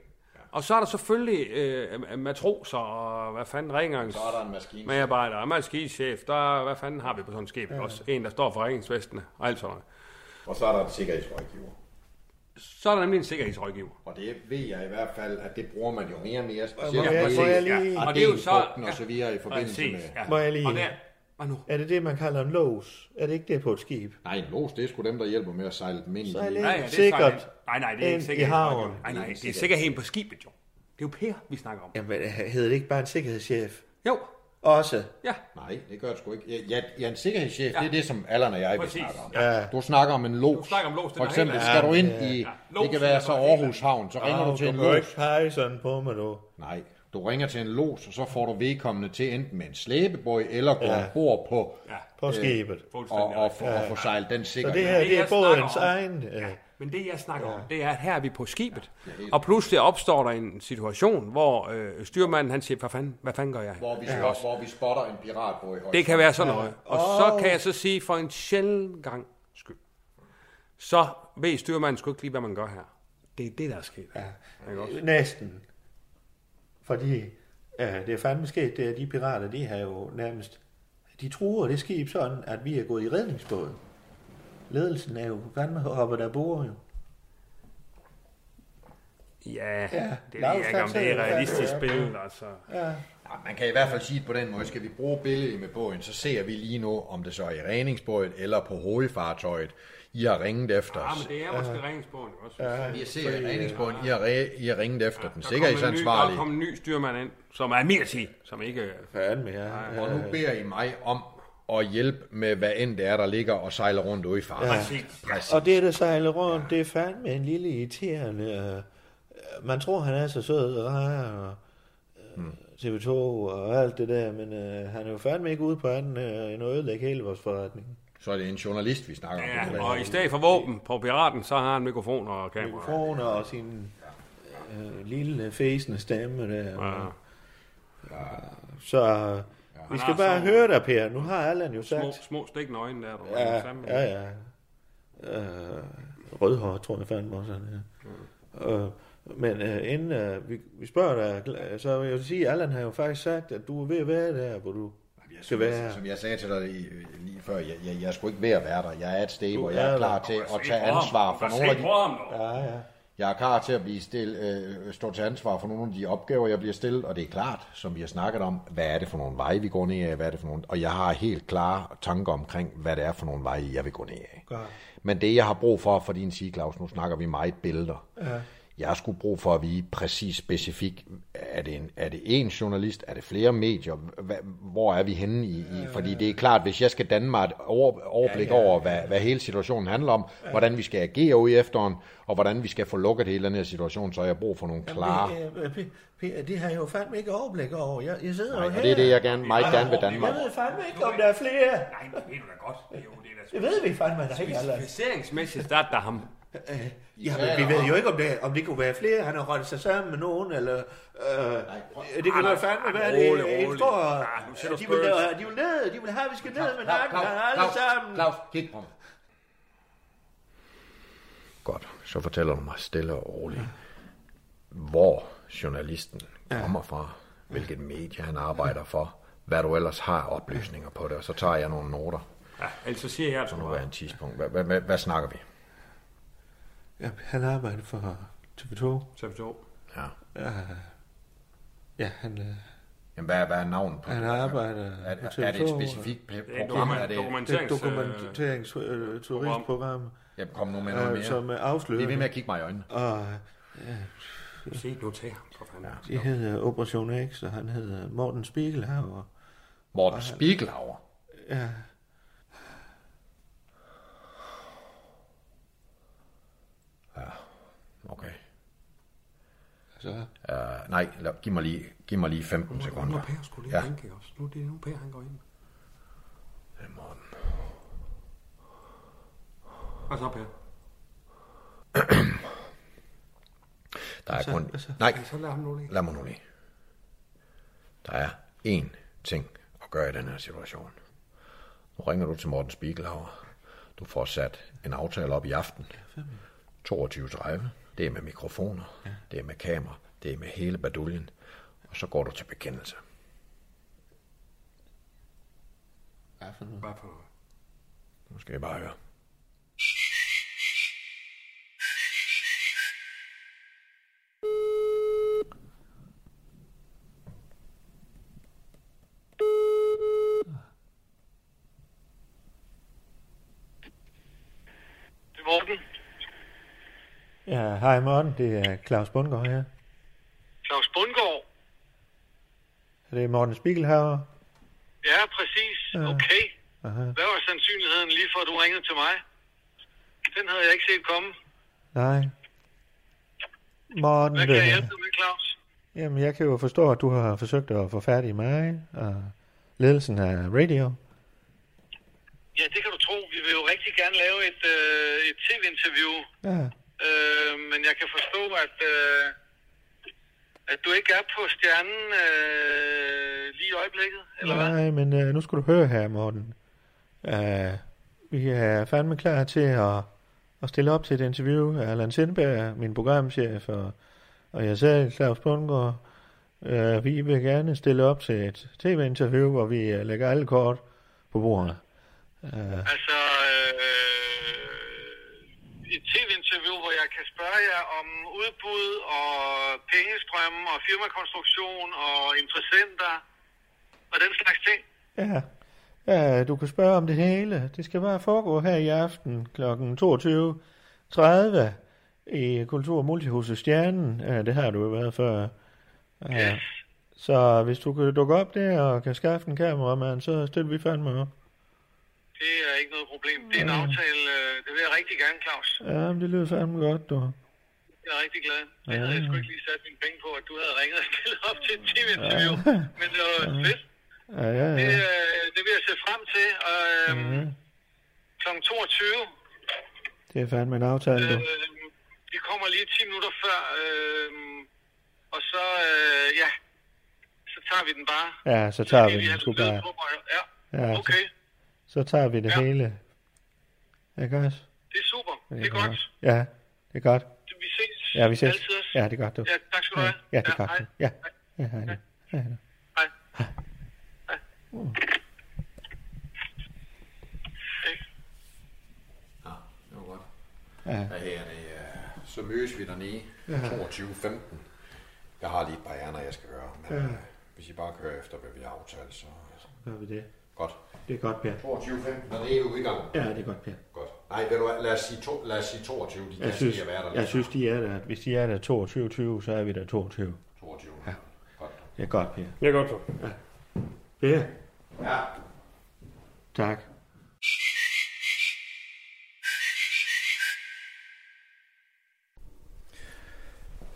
Og så er der selvfølgelig øh, matroser og hvad fanden rengørings... Så er der en maskinchef. Medarbejder og maskinchef. Der, hvad fanden har vi på sådan et skib? Ja. Også en, der står for redningsvestene og alt sådan noget. Og så er der en sikkerhedsrådgiver. Så er der nemlig en sikkerhedsrådgiver. Og det ved jeg i hvert fald, at det bruger man jo mere og mere, specielt ja, må jeg lige... Ja, og det er jo så... og så videre i forbindelse med... Ja. Må jeg lige... Og der, hvad nu? Er det det, man kalder en lås? Er det ikke det på et skib? Nej, en lås, det er sgu dem, der hjælper med at sejle dem ind i. Nej, nej, det er sikkert. Nej, nej, det er ikke sikkerhed. Nej, nej, det er sikkerheden på skibet, jo. Det er jo Per, vi snakker om. Jamen, hedder det ikke bare en sikkerhedschef? Jo. Også? Ja. Nej, det gør det sgu ikke. Ja, ja en sikkerhedschef, ja. det er det, som Allan og jeg vil snakke om. Ja. Du snakker om en los. Du snakker om los, For eksempel, skal du ind i, ja. det kan være så Aarhus Havn, så ringer du til en los. Du kan ikke pege sådan på mig, du. Nej, du ringer til en los, og så får du vedkommende til enten med en slæbebøj, eller gå ja. ombord på, ja. på skibet. Øh, og, og, og, ja. og få sejlet den sikkert. Så det her, det er både ens egen... Ja. Men det, jeg snakker ja. om, det er, at her er vi på skibet. Ja, og pludselig opstår der en situation, hvor øh, styrmanden han siger, hvad fanden, hvad fanden gør jeg? Hvor vi, ja. hvor vi spotter en pirat på i Det kan være sådan noget. Og oh. så kan jeg så sige, for en sjældent gang skyld, så ved styrmanden sgu ikke lige, hvad man gør her. Det er det, der er sket. Ja. Næsten. Fordi ja, det er fandme sket, det er de pirater, de har jo nærmest, de truer det skib sådan, at vi er gået i redningsbåden. Ledelsen er jo fandme hoppet der bor jo. Ja, Ja, det ved jeg ikke, om det er realistisk fandme- spil, altså. Ja. Ja, man kan i hvert fald sige det på den måde. Skal vi bruge billedet med båden, så ser vi lige nu, om det så er i redningsbåden eller på hovedfartøjet. I har ringet efter Ja, os. men det er måske ringsmåden også. Ja, Vi ser i redningsbåden. I har, re- I har ringet efter den Der kom en ny- sikkerhedsansvarlige. Der kom en ny styrmand ind, som er Mirti, som ikke... Fandme, ja. Og nu beder I mig om at hjælpe med, hvad end det er, der ligger og sejler rundt ude i farven. Ja. Præcis. Præcis. Og det, der sejler rundt, det er fandme en lille irriterende... Øh, man tror, han er så sød og rar, og øh, TV2 og alt det der, men øh, han er jo fandme ikke ude på anden øh, end at ødelægge hele vores forretning. Så er det en journalist, vi snakker om. Ja, og i stedet for våben på piraten, så har han mikrofon og kamera. Mikrofoner og sin øh, lille fæsende stemme der. Ja. Så øh, vi skal bare så- høre dig, Per. Nu har Allan jo Små, sagt... små stiknøgne der. Du Ja, sammen. ja, ja. Øh, rødhår, tror jeg fandme også, han er. Øh, men øh, inden øh, vi, vi spørger dig, så vil jeg sige, at Allan har jo faktisk sagt, at du er ved at være der, hvor du skal være. Som jeg sagde til dig i- lige før, jeg, jeg, jeg er sgu ikke ved at være der. Jeg er et sted, hvor jeg er klar til at tage ansvar for nogle af de... Ja, ja. Jeg er klar til at blive still, øh, stå til ansvar for nogle af de opgaver, jeg bliver stillet, og det er klart, som vi har snakket om, hvad er det for nogle veje, vi går ned af, hvad er det for nogle, og jeg har helt klare tanker omkring, hvad det er for nogle veje, jeg vil gå ned af. Godt. Men det, jeg har brug for, for din sige, Claus, nu snakker vi meget billeder. Ja. Jeg har sgu brug for at vide præcis specifik, er det, en, er det en journalist, er det flere medier, Hva, hvor er vi henne i, i? Fordi det er klart, hvis jeg skal danne mig et over, overblik ja, ja, over, hvad, hvad hele situationen handler om, ja. hvordan vi skal agere ude i efteren, og hvordan vi skal få lukket hele den her situation, så har jeg brug for nogle klare... Jamen, det, øh, P- P- det har jeg jo fandme ikke overblik over. Jeg, jeg sidder Nej, jo og her. det er det, jeg gerne, meget gerne vil danne mig. Jeg ved fandme ikke, om der er flere. Nej, det ved du da godt. Det er jo det, Det ved vi fandme, der ikke er. Specificeringsmæssigt, der er der ham. Ja, men vi ved jo ikke, om det, om det kunne være flere. Han har rettet sig sammen med nogen, eller... Øh, det kan være fandme være det. rolig, rolig. Ja, nu sætter du de vil, de vil ned, de vil have, vi skal ned med nakken, alle sammen. Claus, kig på mig. Godt, så fortæller du mig stille og roligt, hvor journalisten kommer fra, hvilket medie han arbejder for, hvad du ellers har oplysninger på det, og så tager jeg nogle noter Ja, ellers så siger jeg på altså nuværende tidspunkt. Hvad, hvad, hvad, hvad snakker vi? Ja, han arbejder for TV2. TV2. Ja. Ja, ja han, øh, Jamen, hvad, hvad er navnet på han det? arbejder Er, på TV2. er det et specifikt er et program? dokument- Er det, er et dokumenterings... øh, øh, jeg kom nu med noget øh, mere. som øh, afslører Bliv ved med at kigge mig i øjnene. Og Se nu til ham, for fanden. det hedder Operation X, og han hedder Morten Spiegelhauer. Morten Spiegelhauer. Ja, Okay. Så... Uh, nej, lad, giv, mig lige, giv mig lige 15 Nu sekunder. er Per skulle lige Ja. tænke også. Nu er det nu Per, han går ind. Det er Morten. Hvad så, Per? Der er kun... hvad så? Nej, Så lad ham nu lige. lad mig nu lige. Der er én ting at gøre i den her situation. Nu ringer du til Morten Spiegelhauer. Du får sat en aftale op i aften. 22.30. Det er med mikrofoner. Ja. Det er med kamera. Det er med hele baduljen. Og så går du til bekendelse. Hvad for noget? For noget? Nu skal I bare høre. Det er Morten. Ja, hej Morten, det er Claus Bundgaard her. Claus Bundgaard. Det er Morten Spiegelhauer. Ja, præcis. Okay. Aha. Hvad var sandsynligheden lige for, at du ringede til mig? Den havde jeg ikke set komme. Nej. Morten, Hvad kan jeg det- hjælpe dig med, Claus? jamen jeg kan jo forstå, at du har forsøgt at få fat i mig og ledelsen af radio. Ja, det kan du tro. Vi vil jo rigtig gerne lave et, øh, et tv-interview. Ja, Øh, men jeg kan forstå, at, øh, at du ikke er på stjernen øh, lige i øjeblikket, eller hvad? nej, men uh, nu skal du høre her, Morten. Uh, vi er fandme klar til at, at stille op til et interview af Allan Sindberg, min programchef, og, og jeg selv, Claus Bundgaard. Uh, vi vil gerne stille op til et tv-interview, hvor vi uh, lægger alle kort på bordet. Uh, Altså, øh, et tv-interview, hvor jeg kan spørge jer om udbud og pengestrømme og firmakonstruktion og interessenter og den slags ting. Ja. ja, du kan spørge om det hele. Det skal bare foregå her i aften kl. 22.30 i Kultur- Multihuset Stjernen. Ja, det har du jo været før. Ja. Yes. Så hvis du kan dukke op der og kan skaffe en kameramand, så stiller vi fandme op. Det er ikke noget problem. Det er en aftale, øh, det vil jeg rigtig gerne, Claus. Ja, men det lyder fandme godt, du. Jeg er rigtig glad. Det Ja. havde jeg sgu ikke lige sat mine penge på, at du havde ringet og stillet op til et tv-interview. Men det var fedt. Ja, ja, Det, ja. øh, det vil jeg se frem til. Og, øhm, Mhm. kl. 22. Det er fandme en aftale, du. Øh, vi kommer lige 10 minutter før. Øh, og så, øh, ja, så tager vi den bare. Ja, så tager skal vi den sgu bare. Ja, Ja, så, okay. så tager vi det Ja. hele. Ikke også? Det er super. Det er Ja. godt. Ja, det er godt. Vi ses. Ja, vi ses. Altid. Ja, det er godt, du. Ja, tak skal du Ja, have. ja det er godt. hej. Ja, ja, hej. du. Hej. du. Hej. Ja, det var godt. Ja. Ja, her er det, øh, så mødes vi dernede 22.15. Jeg har lige et par ærner, jeg skal gøre, men Ja. øh, hvis I bare kører efter, hvad vi har aftalt, så Gør vi det. godt. Det er godt, Per. 22.15, dernede er ude i gang. Ja, det er godt, Per. Godt. Nej, ved du hvad, lad os sige, to, lad os sige 22, de Jeg kan synes, at være der. jeg synes, de er der. Hvis de er der 22, så er vi der 22. 22. Ja. Godt. Det er godt, Per. Det er godt så. Per. Ja. Tak.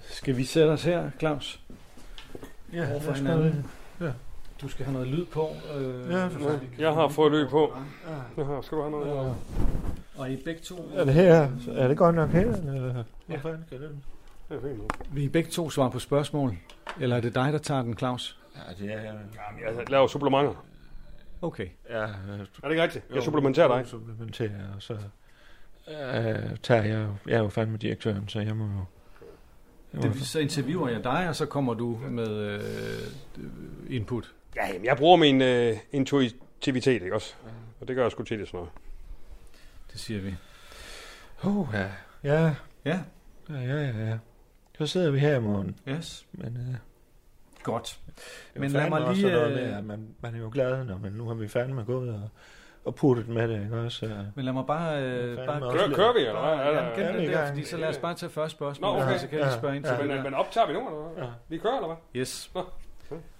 Skal vi sætte os her, Claus? Ja, Overfor hinanden. gøre Du skal have noget lyd på. Øh, Ja, for. Jeg har fået løb på. Jeg har, skal du have noget? og, og I begge to, Er det her? Er det godt nok her? Eller? Hvor fanden skal det? Det er fint. vi er begge to svarer på spørgsmål. Eller er det dig, der tager den, Claus? Ja, det er... Jamen, jeg laver supplementer. Okay. Ja, Er det ikke rigtigt? Jeg supplementerer dig. Supplementerer, og så øh, tager jeg... jo- Jeg er jo fandme direktøren, så jeg må jo... Jeg Det, så interviewer jeg dig, og så kommer du med øh, input. Ja, jamen, jeg bruger min øh, intuitivitet, ikke også? Og det gør jeg sgu til det sådan noget. Det siger vi. oh, ja. Ja, Ja, ja, ja, ja, ja. Så sidder vi her i morgen. yes. Men øh, Godt. det Men lad mig lige, noget øh, med, at man, man er jo glad, når man nu har vi fandme gået og, og puttet med det, ikke også? Øh, Men lad mig bare... Øh, bare Kører, kører vi, eller hvad? ja, den i der, fordi så lad os bare tage første spørgsmål, Nå, okay. og så kan vi spørge ind til Ja, det men, men optager vi nu, eller hvad? Ja. Vi kører, eller hvad? Yes. Nå.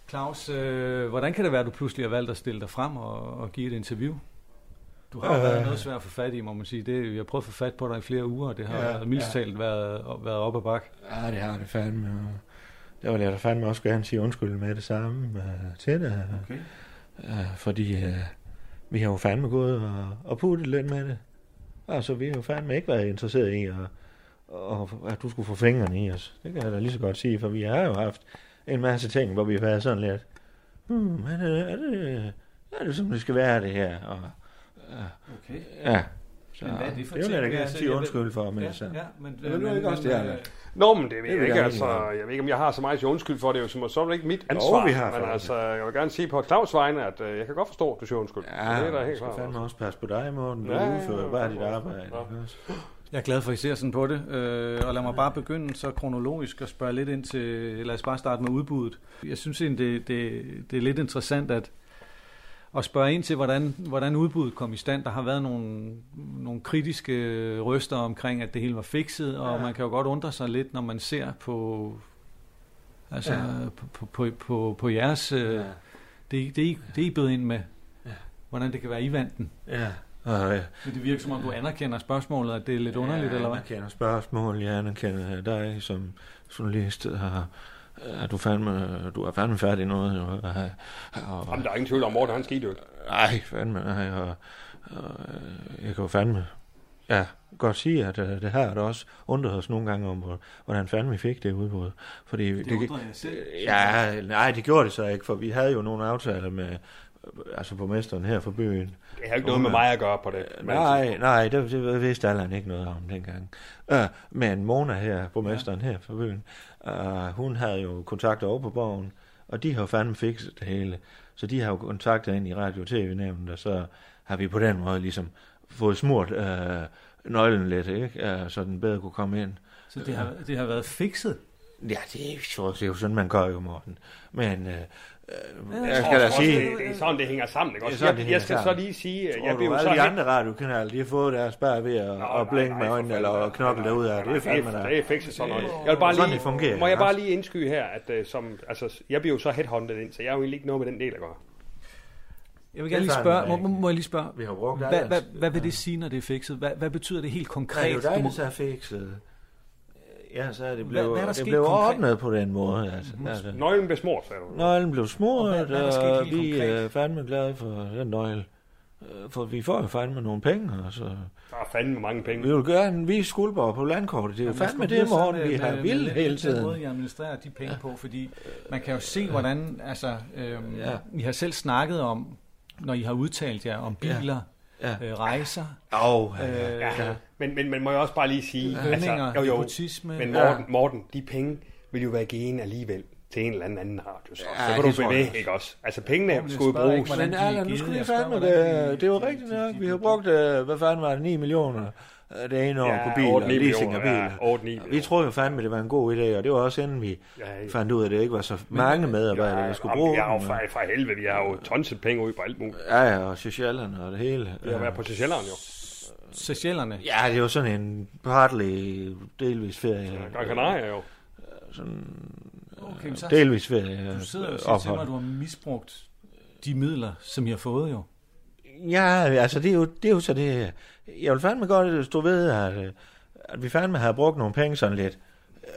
Claus, øh, hvordan kan det være, at du pludselig har valgt at stille dig frem og, og give et interview? Du har Øh. været noget svært at få fat i, må man sige. Det, jeg har prøvet at få fat på dig i flere uger, og det har Ja, ja, mildst ja. talt været, været op ad bak. Ja, det har det fandme. Og der vil jeg fandme også gerne sige undskyld med det samme uh, til dig. Okay. Uh, fordi uh, vi har jo fandme gået og, og puttet lidt med det. Altså, vi har jo fandme ikke været interesseret i, at, og, at du skulle få fingrene i os. Det kan jeg da lige så godt sige, for vi har jo haft en masse ting, hvor vi har været sådan lidt, hmm, er det, er det, er det som det skal være, det her? Og, okay. ja, så Men hvad er det for det vil jeg da ting? gerne Altså, sige jeg undskyld for med Ja, det samme. ja, men, Det vil du ikke også, det er øh, det. Nå, men det ved Det jeg vil ikke, jeg altså. Jeg ved ikke, om jeg har så meget til undskyld for det, er jo som så er det ikke mit ansvar. vi har men det. altså, jeg vil gerne sige på Claus' vegne, at øh, jeg kan godt forstå, at du siger undskyld. Ja, det er da helt skal klart. fandme altså. også passe på dig, Morten. Du Ja, udfører bare dit arbejde. Ja. Jeg er glad for, at I ser sådan på det, øh, og lad mig bare begynde så kronologisk og spørge lidt ind til, lad os bare starte med udbuddet. Jeg synes egentlig, det, det, det er lidt interessant at, at spørge ind til, hvordan, hvordan udbuddet kom i stand. Der har været nogle, nogle kritiske røster omkring, at det hele var fikset, og Ja. man kan jo godt undre sig lidt, når man ser på, altså, Ja. på, på, på, på, på jeres, øh, Ja. det, det, det I bød ind med, Ja. hvordan det kan være, I vandt den. Ja. Og. Men det virker som om, du anerkender spørgsmålet, at det er lidt underligt, ja, eller hvad? Jeg anerkender spørgsmål, jeg anerkender dig som journalist. Har, er du fandme, du er fandme færdig i noget, jo. Og, og, Jamen, der er ingen tvivl om, Morten, han skete jo ikke. ej, fandme, ej, og, og, jeg kan jo fandme, ja, godt sige, at uh, det her er der også undret os nogle gange om, hvor- hvordan fandme vi fik det udbud. Fordi Det undrer jeg selv. Ja, nej, det gjorde det så ikke, for vi havde jo nogle aftaler med, altså borgmesteren her for byen. Det har ikke noget med mig at gøre på det. Nej, nej, det, det vidste Allan ikke noget om dengang. Uh, men Mona her, borgmesteren her for byen, uh, hun havde jo kontakter over på borgen, og de har jo fandme fikset det hele. Så de har jo kontakter ind i radio- og tv-nævnet, og så har vi på den måde ligesom fået smurt uh, nøglen lidt, ikke? Ja, så den bedre kunne komme ind. Så det har, det har været fikset? Ja, det er, jo, det er jo sådan, man gør jo, Morten. Men øh, øh, jeg Jeg skal da tror sige... også, Det, det er sådan, det hænger sammen. Ikke? Det er Også, sådan, jeg, jeg skal så sammen. lige sige, Tror jeg du, alle så de andre radiokanaler, de har fået deres spær ved at, at blinke med øjnene, eller at knokle derud af. Det er fandme der. Det er fikset sådan noget. Jeg vil bare Sådan lige, det fungerer, må jeg bare lige indskyde her, at uh, som, altså, jeg bliver jo så headhunted ind, så jeg har jo egentlig ikke noget med den del at gøre. Jeg vil Det er gerne lige spørge, må, må, jeg lige spørge, Vi har brugt hvad, hvad, hvad vil det sige, når det er fikset? Hvad, hvad betyder det helt Det er konkret? jo Du dig, der så er fikset. Ja, så er det Hvad- blevet, hvad er der det blev ordnet på den måde. Altså. Altså. Nøglen blev smurt, sagde du. Nøglen blev Og smurt, hvad- hvad er og helt vi konkret? er fandme glade for den nøgle. Øh, For vi får jo fandme nogle penge, og så... Der er fandme mange penge. Vi vil gerne vise Skuldborg på landkortet. Det er jo fandme det, med- vi har med- vildt med hele Den tiden. måde, jeg administrerer de penge på, fordi man kan jo se, hvordan, altså, øhm, Ja. I har selv snakket om, når I har udtalt jer om biler, Ja. Øh, rejser, Åh, oh, øh, Ja, men, men man må jo også bare lige sige, lønninger, jo, jo, nepotisme. men Ja. Morten, Morten, de penge vil jo være givet alligevel til en eller anden anden radio. Så, Ja, så kan det du også. ikke også? Altså, pengene Jamen, skulle jo spørger ikke, bruges. hvordan- Men de er Allan, nu skulle vi fandme det. Det er jo rigtigt nok. Vi har brugt, øh, hvad fanden var det, 9 millioner det ene år Ja, på biler, 8-9 leasing af biler. ja, 8-9 Vi troede jo fandme, det var en god idé, og det var også inden vi Ja, ja. fandt ud af, at det ikke var så mange medarbejdere, der skulle bruge jo dem. fra, fra helvede, vi har jo tonset penge ud på alt muligt. Ja, ja, og socialerne og det hele. Vi har været på Seychellerne jo. Seychellerne. Ja, det er jo sådan en partly, delvis ferie. Gran Canaria jo. Sådan Okay, så, delvis ferie. du sidder og siger til mig, at du har misbrugt de midler, som I har fået jo. Ja, altså det er jo, det er jo så det. Jeg vil fandme godt stå ved, at, øh, at vi fandme har brugt nogle penge sådan lidt.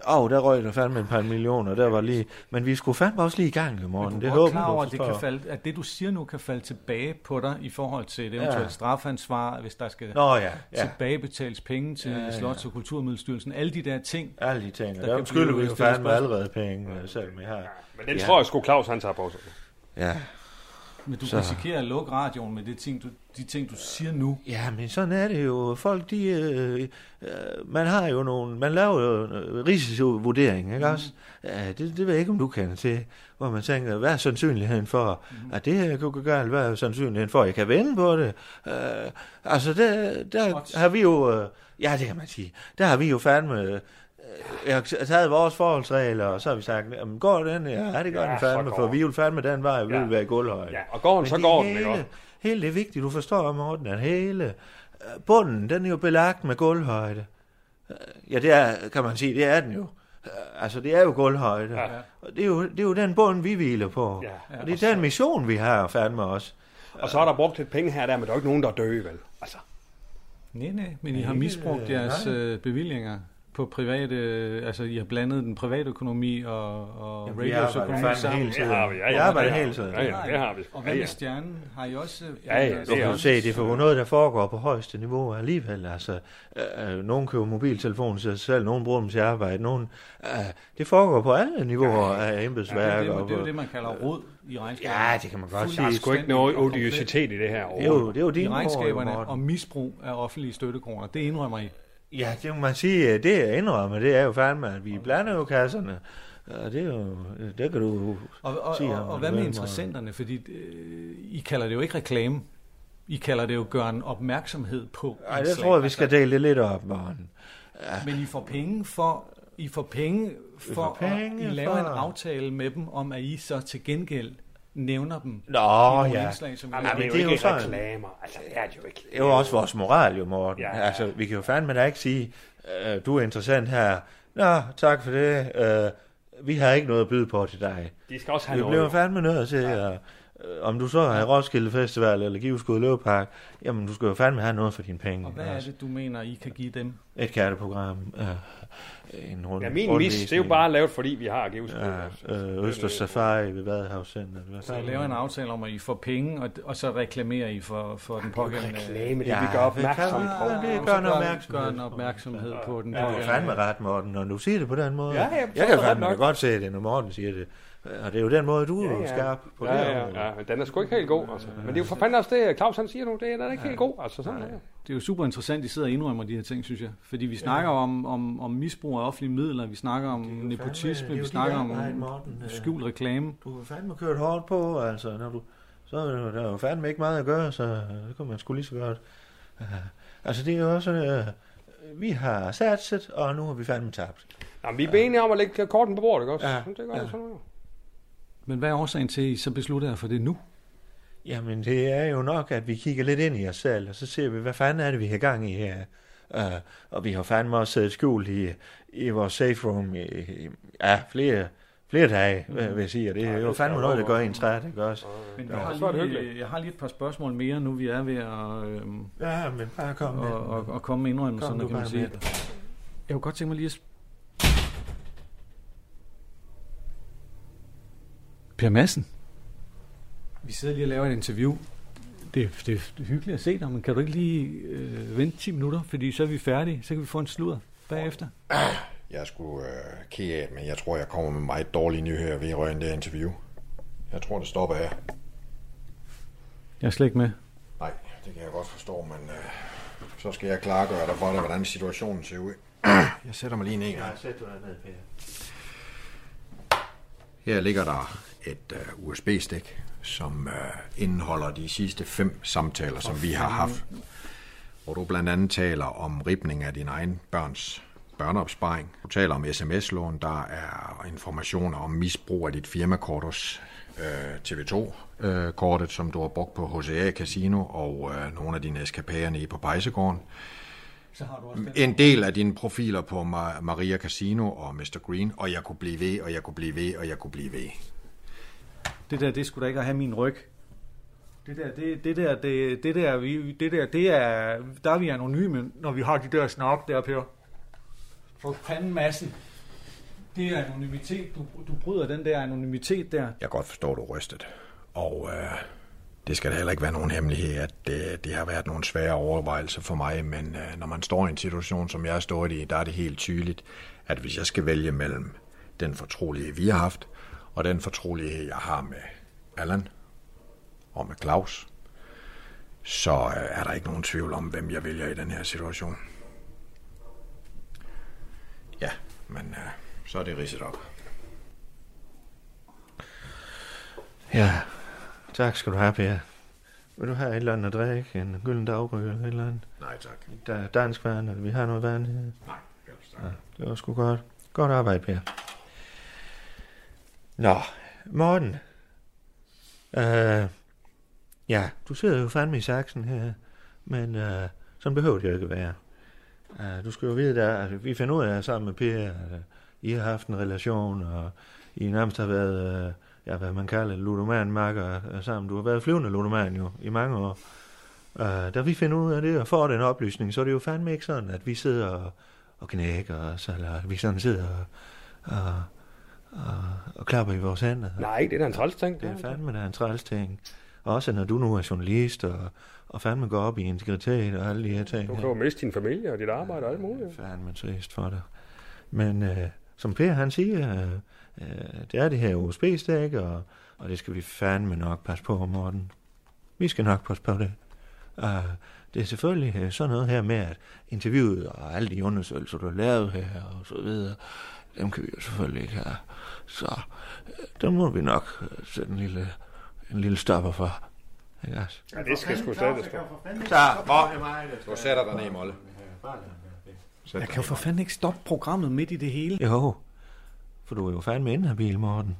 Åh, oh, der røg der fandme et par millioner, der var lige... Men vi skulle fandme også lige i gang i Men morgen. du Det er klar du over, at det, kan falde, at det, du siger nu, kan falde tilbage på dig i forhold til et eventuelt Ja. strafansvar, hvis der skal Nå ja, ja. tilbagebetales penge til Ja, ja. Slots- og Kulturmiddelstyrelsen. Alle de der ting. Alle de ting. Der Der, kan skylder vi jo fandme allerede penge, øh, selvom vi har... Men den Ja. tror jeg sgu Claus han tager på sig. Ja. Men du Så- risikerer at lukke radioen med det ting, du, de ting, du siger nu. Ja, men sådan er det jo. Folk, de... Øh, øh, man har jo nogle... Man laver jo en øh, risikovurdering, ikke også? Ja, det, det ved jeg ikke, om du kender til. Hvor man tænker, hvad er sandsynligheden for, at det her kunne galt? Hvad er sandsynligheden for, at jeg kan vende på det? Øh, altså, der, der Odds. har vi jo... Øh, ja, det kan man sige. Der har vi jo fandme... Øh, jeg har taget vores forholdsregler, og så har vi sagt, jamen, går den? Ja, det gør Ja, den så fandme, går for den. vi vil fandme den vej, vi Ja. vil være i gulvhøjde. Ja, og går den, Men så går den, hele, ikke også? Hele det vigtige, du forstår, Morten, at hele øh, bunden, den er jo belagt med gulvhøjde. Øh, Ja, det er, kan man sige, det er den jo. Altså, det er jo gulvhøjde. Ja. Og det er, jo, det er jo den bund, vi hviler på. Ja. Og det er den mission, vi har fandme også. Og så er der brugt lidt penge her og der, men der er jo ikke nogen, der er døde, vel? Altså, Nej, nej, men I har Ikke, misbrugt jeres øh, bevillinger på private, øh, altså I har blandet den private økonomi og, og Jamen, vi radios arbejder økonomi fandme sammen. hele det tiden. har vi. Ja, Vi ja, arbejder det har hele vi. tiden. Ja, ja, det har vi. Og Ja, hvad ja. med stjernen? Har I også... øh, Ja, ja, det kan er jo se, det er for noget, der foregår på højeste niveau alligevel. Altså, øh, øh, nogen køber mobiltelefonen til sig selv, nogen bruger dem til arbejde, nogen, øh, det foregår på alle niveauer af Ja, embedsværk. jo og det, det er jo det, man kalder rod i regnskaberne. Ja, det kan man godt Der er sige. sgu ikke noget odiositet i det her Det er jo, det er jo I regnskaberne og misbrug af offentlige støttekroner. Det indrømmer I. Ja, det må man sige, det jeg indrømmer, det er jo fandme, at vi blander jo kasserne. Og det er jo, det kan du Og, og, sige og, ham, og at hvad med er interessenterne? Fordi øh, I kalder det jo ikke reklame. I kalder det jo gøre en opmærksomhed på. Ej, en det tror jeg, vi skal dele det lidt op, Morten. Men I får penge for, I får penge for, får penge at I laver for- en aftale med dem om, at I så til gengæld nævner dem Nå, ja. indslag, som Jamen, det er jo ikke sådan. reklamer. Altså, det er det jo ikke. Det er jo også vores moral, jo, Morten. Ja. Ja. Altså, vi kan jo fandme da ikke sige, øh, du er interessant her. Nå, tak for det. Øh, vi har ikke noget at byde på til dig. De skal også have Vi noget. bliver jo. fandme nødt til at... Øh, om du så er Roskilde Festival eller Giveskud Løvepark, jamen du skal jo fandme have noget for dine penge. Og hvad er Altså, det, du mener, I kan give dem? Et katteprogram. Øh, en rund, Ja, min mis, det er jo bare lavet, fordi vi har givet Ja, øh, Østers Safari ved Vadehavscenteret. Hvad Så fanden? laver en aftale om, at I får penge, og, og så reklamerer I for, for den pågældende... reklame, det Ja, vi gør opmærksom på. kan- det gør en opmærksomhed. Gør en opmærksomhed på den Ja, du har pågældende... fandme ret, Morten, når du siger det på den måde. Ja, ja, jeg er kan det fandme godt se det, når Morten siger det. Og det er jo den måde, du er Ja, ja. skarp på Ja, det. ja, ja, men den er sgu ikke helt god, altså. Men det er jo for fanden også det, Claus han siger nu, det er den er ikke helt god, altså sådan er det. Det er jo super interessant, at I sidder og indrømmer de her ting, synes jeg. Fordi vi snakker om, om, om misbrug af offentlige midler, vi snakker om er nepotisme, fandme- er vi snakker om Morten. Øh, skjult reklame. Du har fandme kørt hårdt på, altså. Når du, så er der jo fandme ikke meget at gøre, så det kan man sgu lige så godt Uh, altså, det er jo også... Uh, vi har satset, og nu har vi fandme tabt. Jamen, vi er enige om at lægge korten på bordet, ikke også? Ja, Det gør ja. ja. sådan noget. Men hvad er årsagen til, at I så beslutter jer for det nu? Jamen, det er jo nok, at vi kigger lidt ind i os selv, og så ser vi, hvad fanden er det, vi har gang i her. Uh, og vi har fandme også siddet skjult i, i vores safe room i, i ja, flere, flere dage, mm. vil jeg sige. Og det er jo fandme noget, der gør en træt, ikke også? Men jeg, har lige, jeg har lige et par spørgsmål mere, nu vi er ved at, øhm, Ja, men bare kom med. og, og, og komme med indrømmelserne, kan man sige. med. Jeg kunne godt tænke mig lige at... Per Madsen. Vi sidder lige og laver et interview. Det, det, det er hyggeligt at se dig, men kan du ikke lige øh, vente 10 minutter, fordi så er vi færdige, så kan vi få en sludder bagefter. Jeg er sgu øh, ked af, men jeg tror, jeg kommer med meget dårlige nyheder ved røgen det interview. Jeg tror, det stopper her. Jeg er slet ikke med. Nej, det kan jeg godt forstå, men øh, så skal jeg klargøre dig for dig, hvordan situationen ser ud. Jeg sætter mig lige ned en gang. Ja, sæt du dig ned, Per. Her ligger der et øh, uh, USB-stik, som uh, indeholder de sidste fem samtaler, som vi har haft. Hvor du blandt andet taler om ribning af din egen børns børneopsparing. Du taler om sms-lån, der er informationer om misbrug af dit firmakort hos øh, TV2-kortet, øh, som du har brugt på HCA Casino og øh, nogle af dine eskapager nede på Pejsegården. Så har du også den. En del af dine profiler på Ma- Maria Casino og Mr. Green, og jeg kunne blive ved, og jeg kunne blive ved, og jeg kunne blive ved. Det der, det skulle da ikke at have min ryg. Det der, det, det der, det, det der, vi, det der, det er, der er vi anonyme, når vi har de der snak der, Per. For fanden massen. Det er anonymitet. Du, du bryder den der anonymitet der. Jeg kan godt forstå, du er rystet. Og øh, det skal da heller ikke være nogen hemmelighed, at det, det har været nogle svære overvejelser for mig, men øh, når man står i en situation, som jeg har stået i, der er det helt tydeligt, at hvis jeg skal vælge mellem den fortrolighed, vi har haft, og den fortrolighed, jeg har med Allan og med Claus, så øh, er der ikke nogen tvivl om, hvem jeg vælger i den her situation. Ja, men øh, så er det ridset op. Ja, tak skal du have, Per. Vil du have et eller andet at drikke? En gylden daggry eller et eller andet? Nej, tak. Der er dansk vand, eller vi har noget vand her. Nej, Ja, det var sgu godt. Godt arbejde, Per. Nå, Morten. Øh, ja, du sidder jo fandme i saksen her, men øh, sådan behøver det jo ikke være. Øh, du skal jo vide, der, at vi finder ud af sammen med Per, at øh, I har haft en relation, og I nærmest har været, øh, ja, hvad man kalder ludoman makker øh, sammen. Du har været flyvende ludoman jo i mange år. Øh, da vi finder ud af det og får den oplysning, så er det jo fandme ikke sådan, at vi sidder og, og knækker os, eller at vi sådan sidder og, og, og, og klapper i vores hænder. Nej, det er da en træls ting. Det er fandme da en træls ting. Også når du nu er journalist, og, og fandme går op i integritet og alle de her ting. Du kan jo miste din familie og dit arbejde og alt muligt. Det er fandme trist for dig. Men øh, som Per han siger, øh, øh, det er det her USB-stik, og, og det skal vi fandme nok passe på, Morten. Vi skal nok passe på det. Uh, det er selvfølgelig øh, sådan noget her med, at interviewet og alle de undersøgelser, du har lavet her og så videre, dem kan vi jo selvfølgelig ikke have. Så øh, der må vi nok øh, sætte en lille, en lille stopper for. Ikke også? Ja, det skal sgu slettes for. Så, hvor Du sætter dig ned, Molle. Jeg kan jo for fanden ikke stoppe programmet midt i det hele. Jo, for du er jo fandme inhabil, Morten.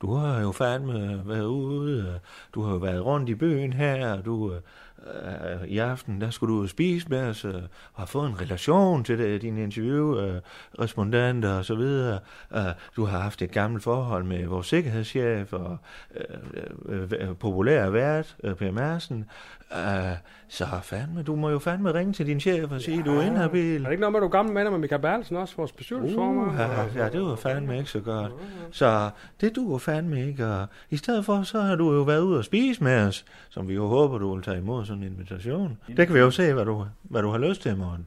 Du har jo fandme været ude, du har jo været rundt i byen her, og du, øh, i aften, der skulle du ud og spise med os, øh, og har fået en relation til det, dine interviewrespondenter øh, og så videre. Øh, du har haft et gammelt forhold med vores sikkerhedschef og øh, øh, øh, populær vært, øh, Per Madsen. Øh, så fandme, du må jo fandme ringe til din chef og sige, at du er inhabil. Er det ikke noget med, at du er gammel venner med Michael Bertelsen også, vores bestyrelsesformand? Uh, ja, ja, det var fandme ikke så godt. Så det duer fandme ikke. Og I stedet for, så har du jo været ude og spise med os, som vi jo håber, du vil tage imod sådan en invitation. Det kan vi jo se, hvad du, hvad du har lyst til, morgen.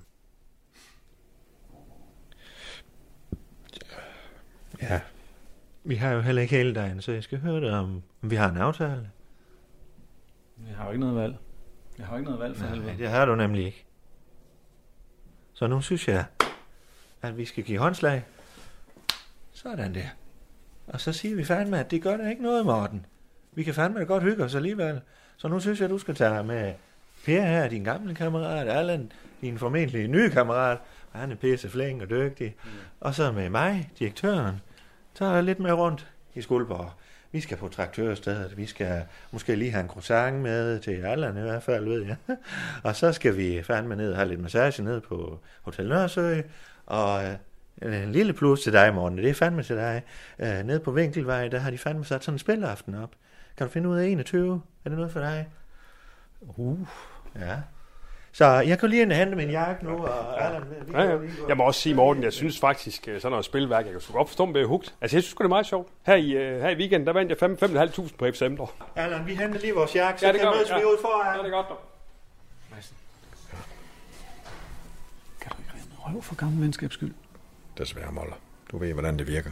Ja, vi har jo heller ikke hele dagen, så jeg skal høre det, om, om vi har en aftale. Jeg har jo ikke noget valg. Jeg har ikke noget valg for Nej, helvede. det har du nemlig ikke. Så nu synes jeg, at vi skal give håndslag. Sådan der. Og så siger vi fandme, at det gør da ikke noget, Morten. Vi kan fandme godt hygge os alligevel. Så nu synes jeg, du skal tage med Per her er din gamle kammerat, Allan, din formentlig nye kammerat, og han er pisse flink og dygtig. Mm. Og så med mig, direktøren, så er jeg lidt med rundt i Skuldborg. Vi skal på traktørstedet, vi skal måske lige have en croissant med til Allan i hvert fald, ved jeg. og så skal vi fandme ned og have lidt massage ned på Hotel Nørresø, og øh, en lille plus til dig, Morten, det er fandme til dig. Øh, nede på Vinkelvej, der har de fandme sat sådan en spilaften op. Kan du finde ud af 21? Er det noget for dig? Uh, ja. Så jeg kan lige ind og hente min jakke nu, og Allan, Ja, ja. Jeg må også sige, Morten, jeg synes faktisk, øh, sådan noget spilværk, jeg kan sgu godt forstå, er hugt. Altså, jeg synes det er meget sjovt. Her i, øh, her i weekenden, der vandt jeg 5.500 på FCM. Allan, vi henter lige vores jakke, så Ja, det kan mødes ja. vi ude foran. Ja, det er godt. dog. Kan du ikke rende røv for gammel venskabs skyld? Desværre, Moller. Du ved, hvordan det virker.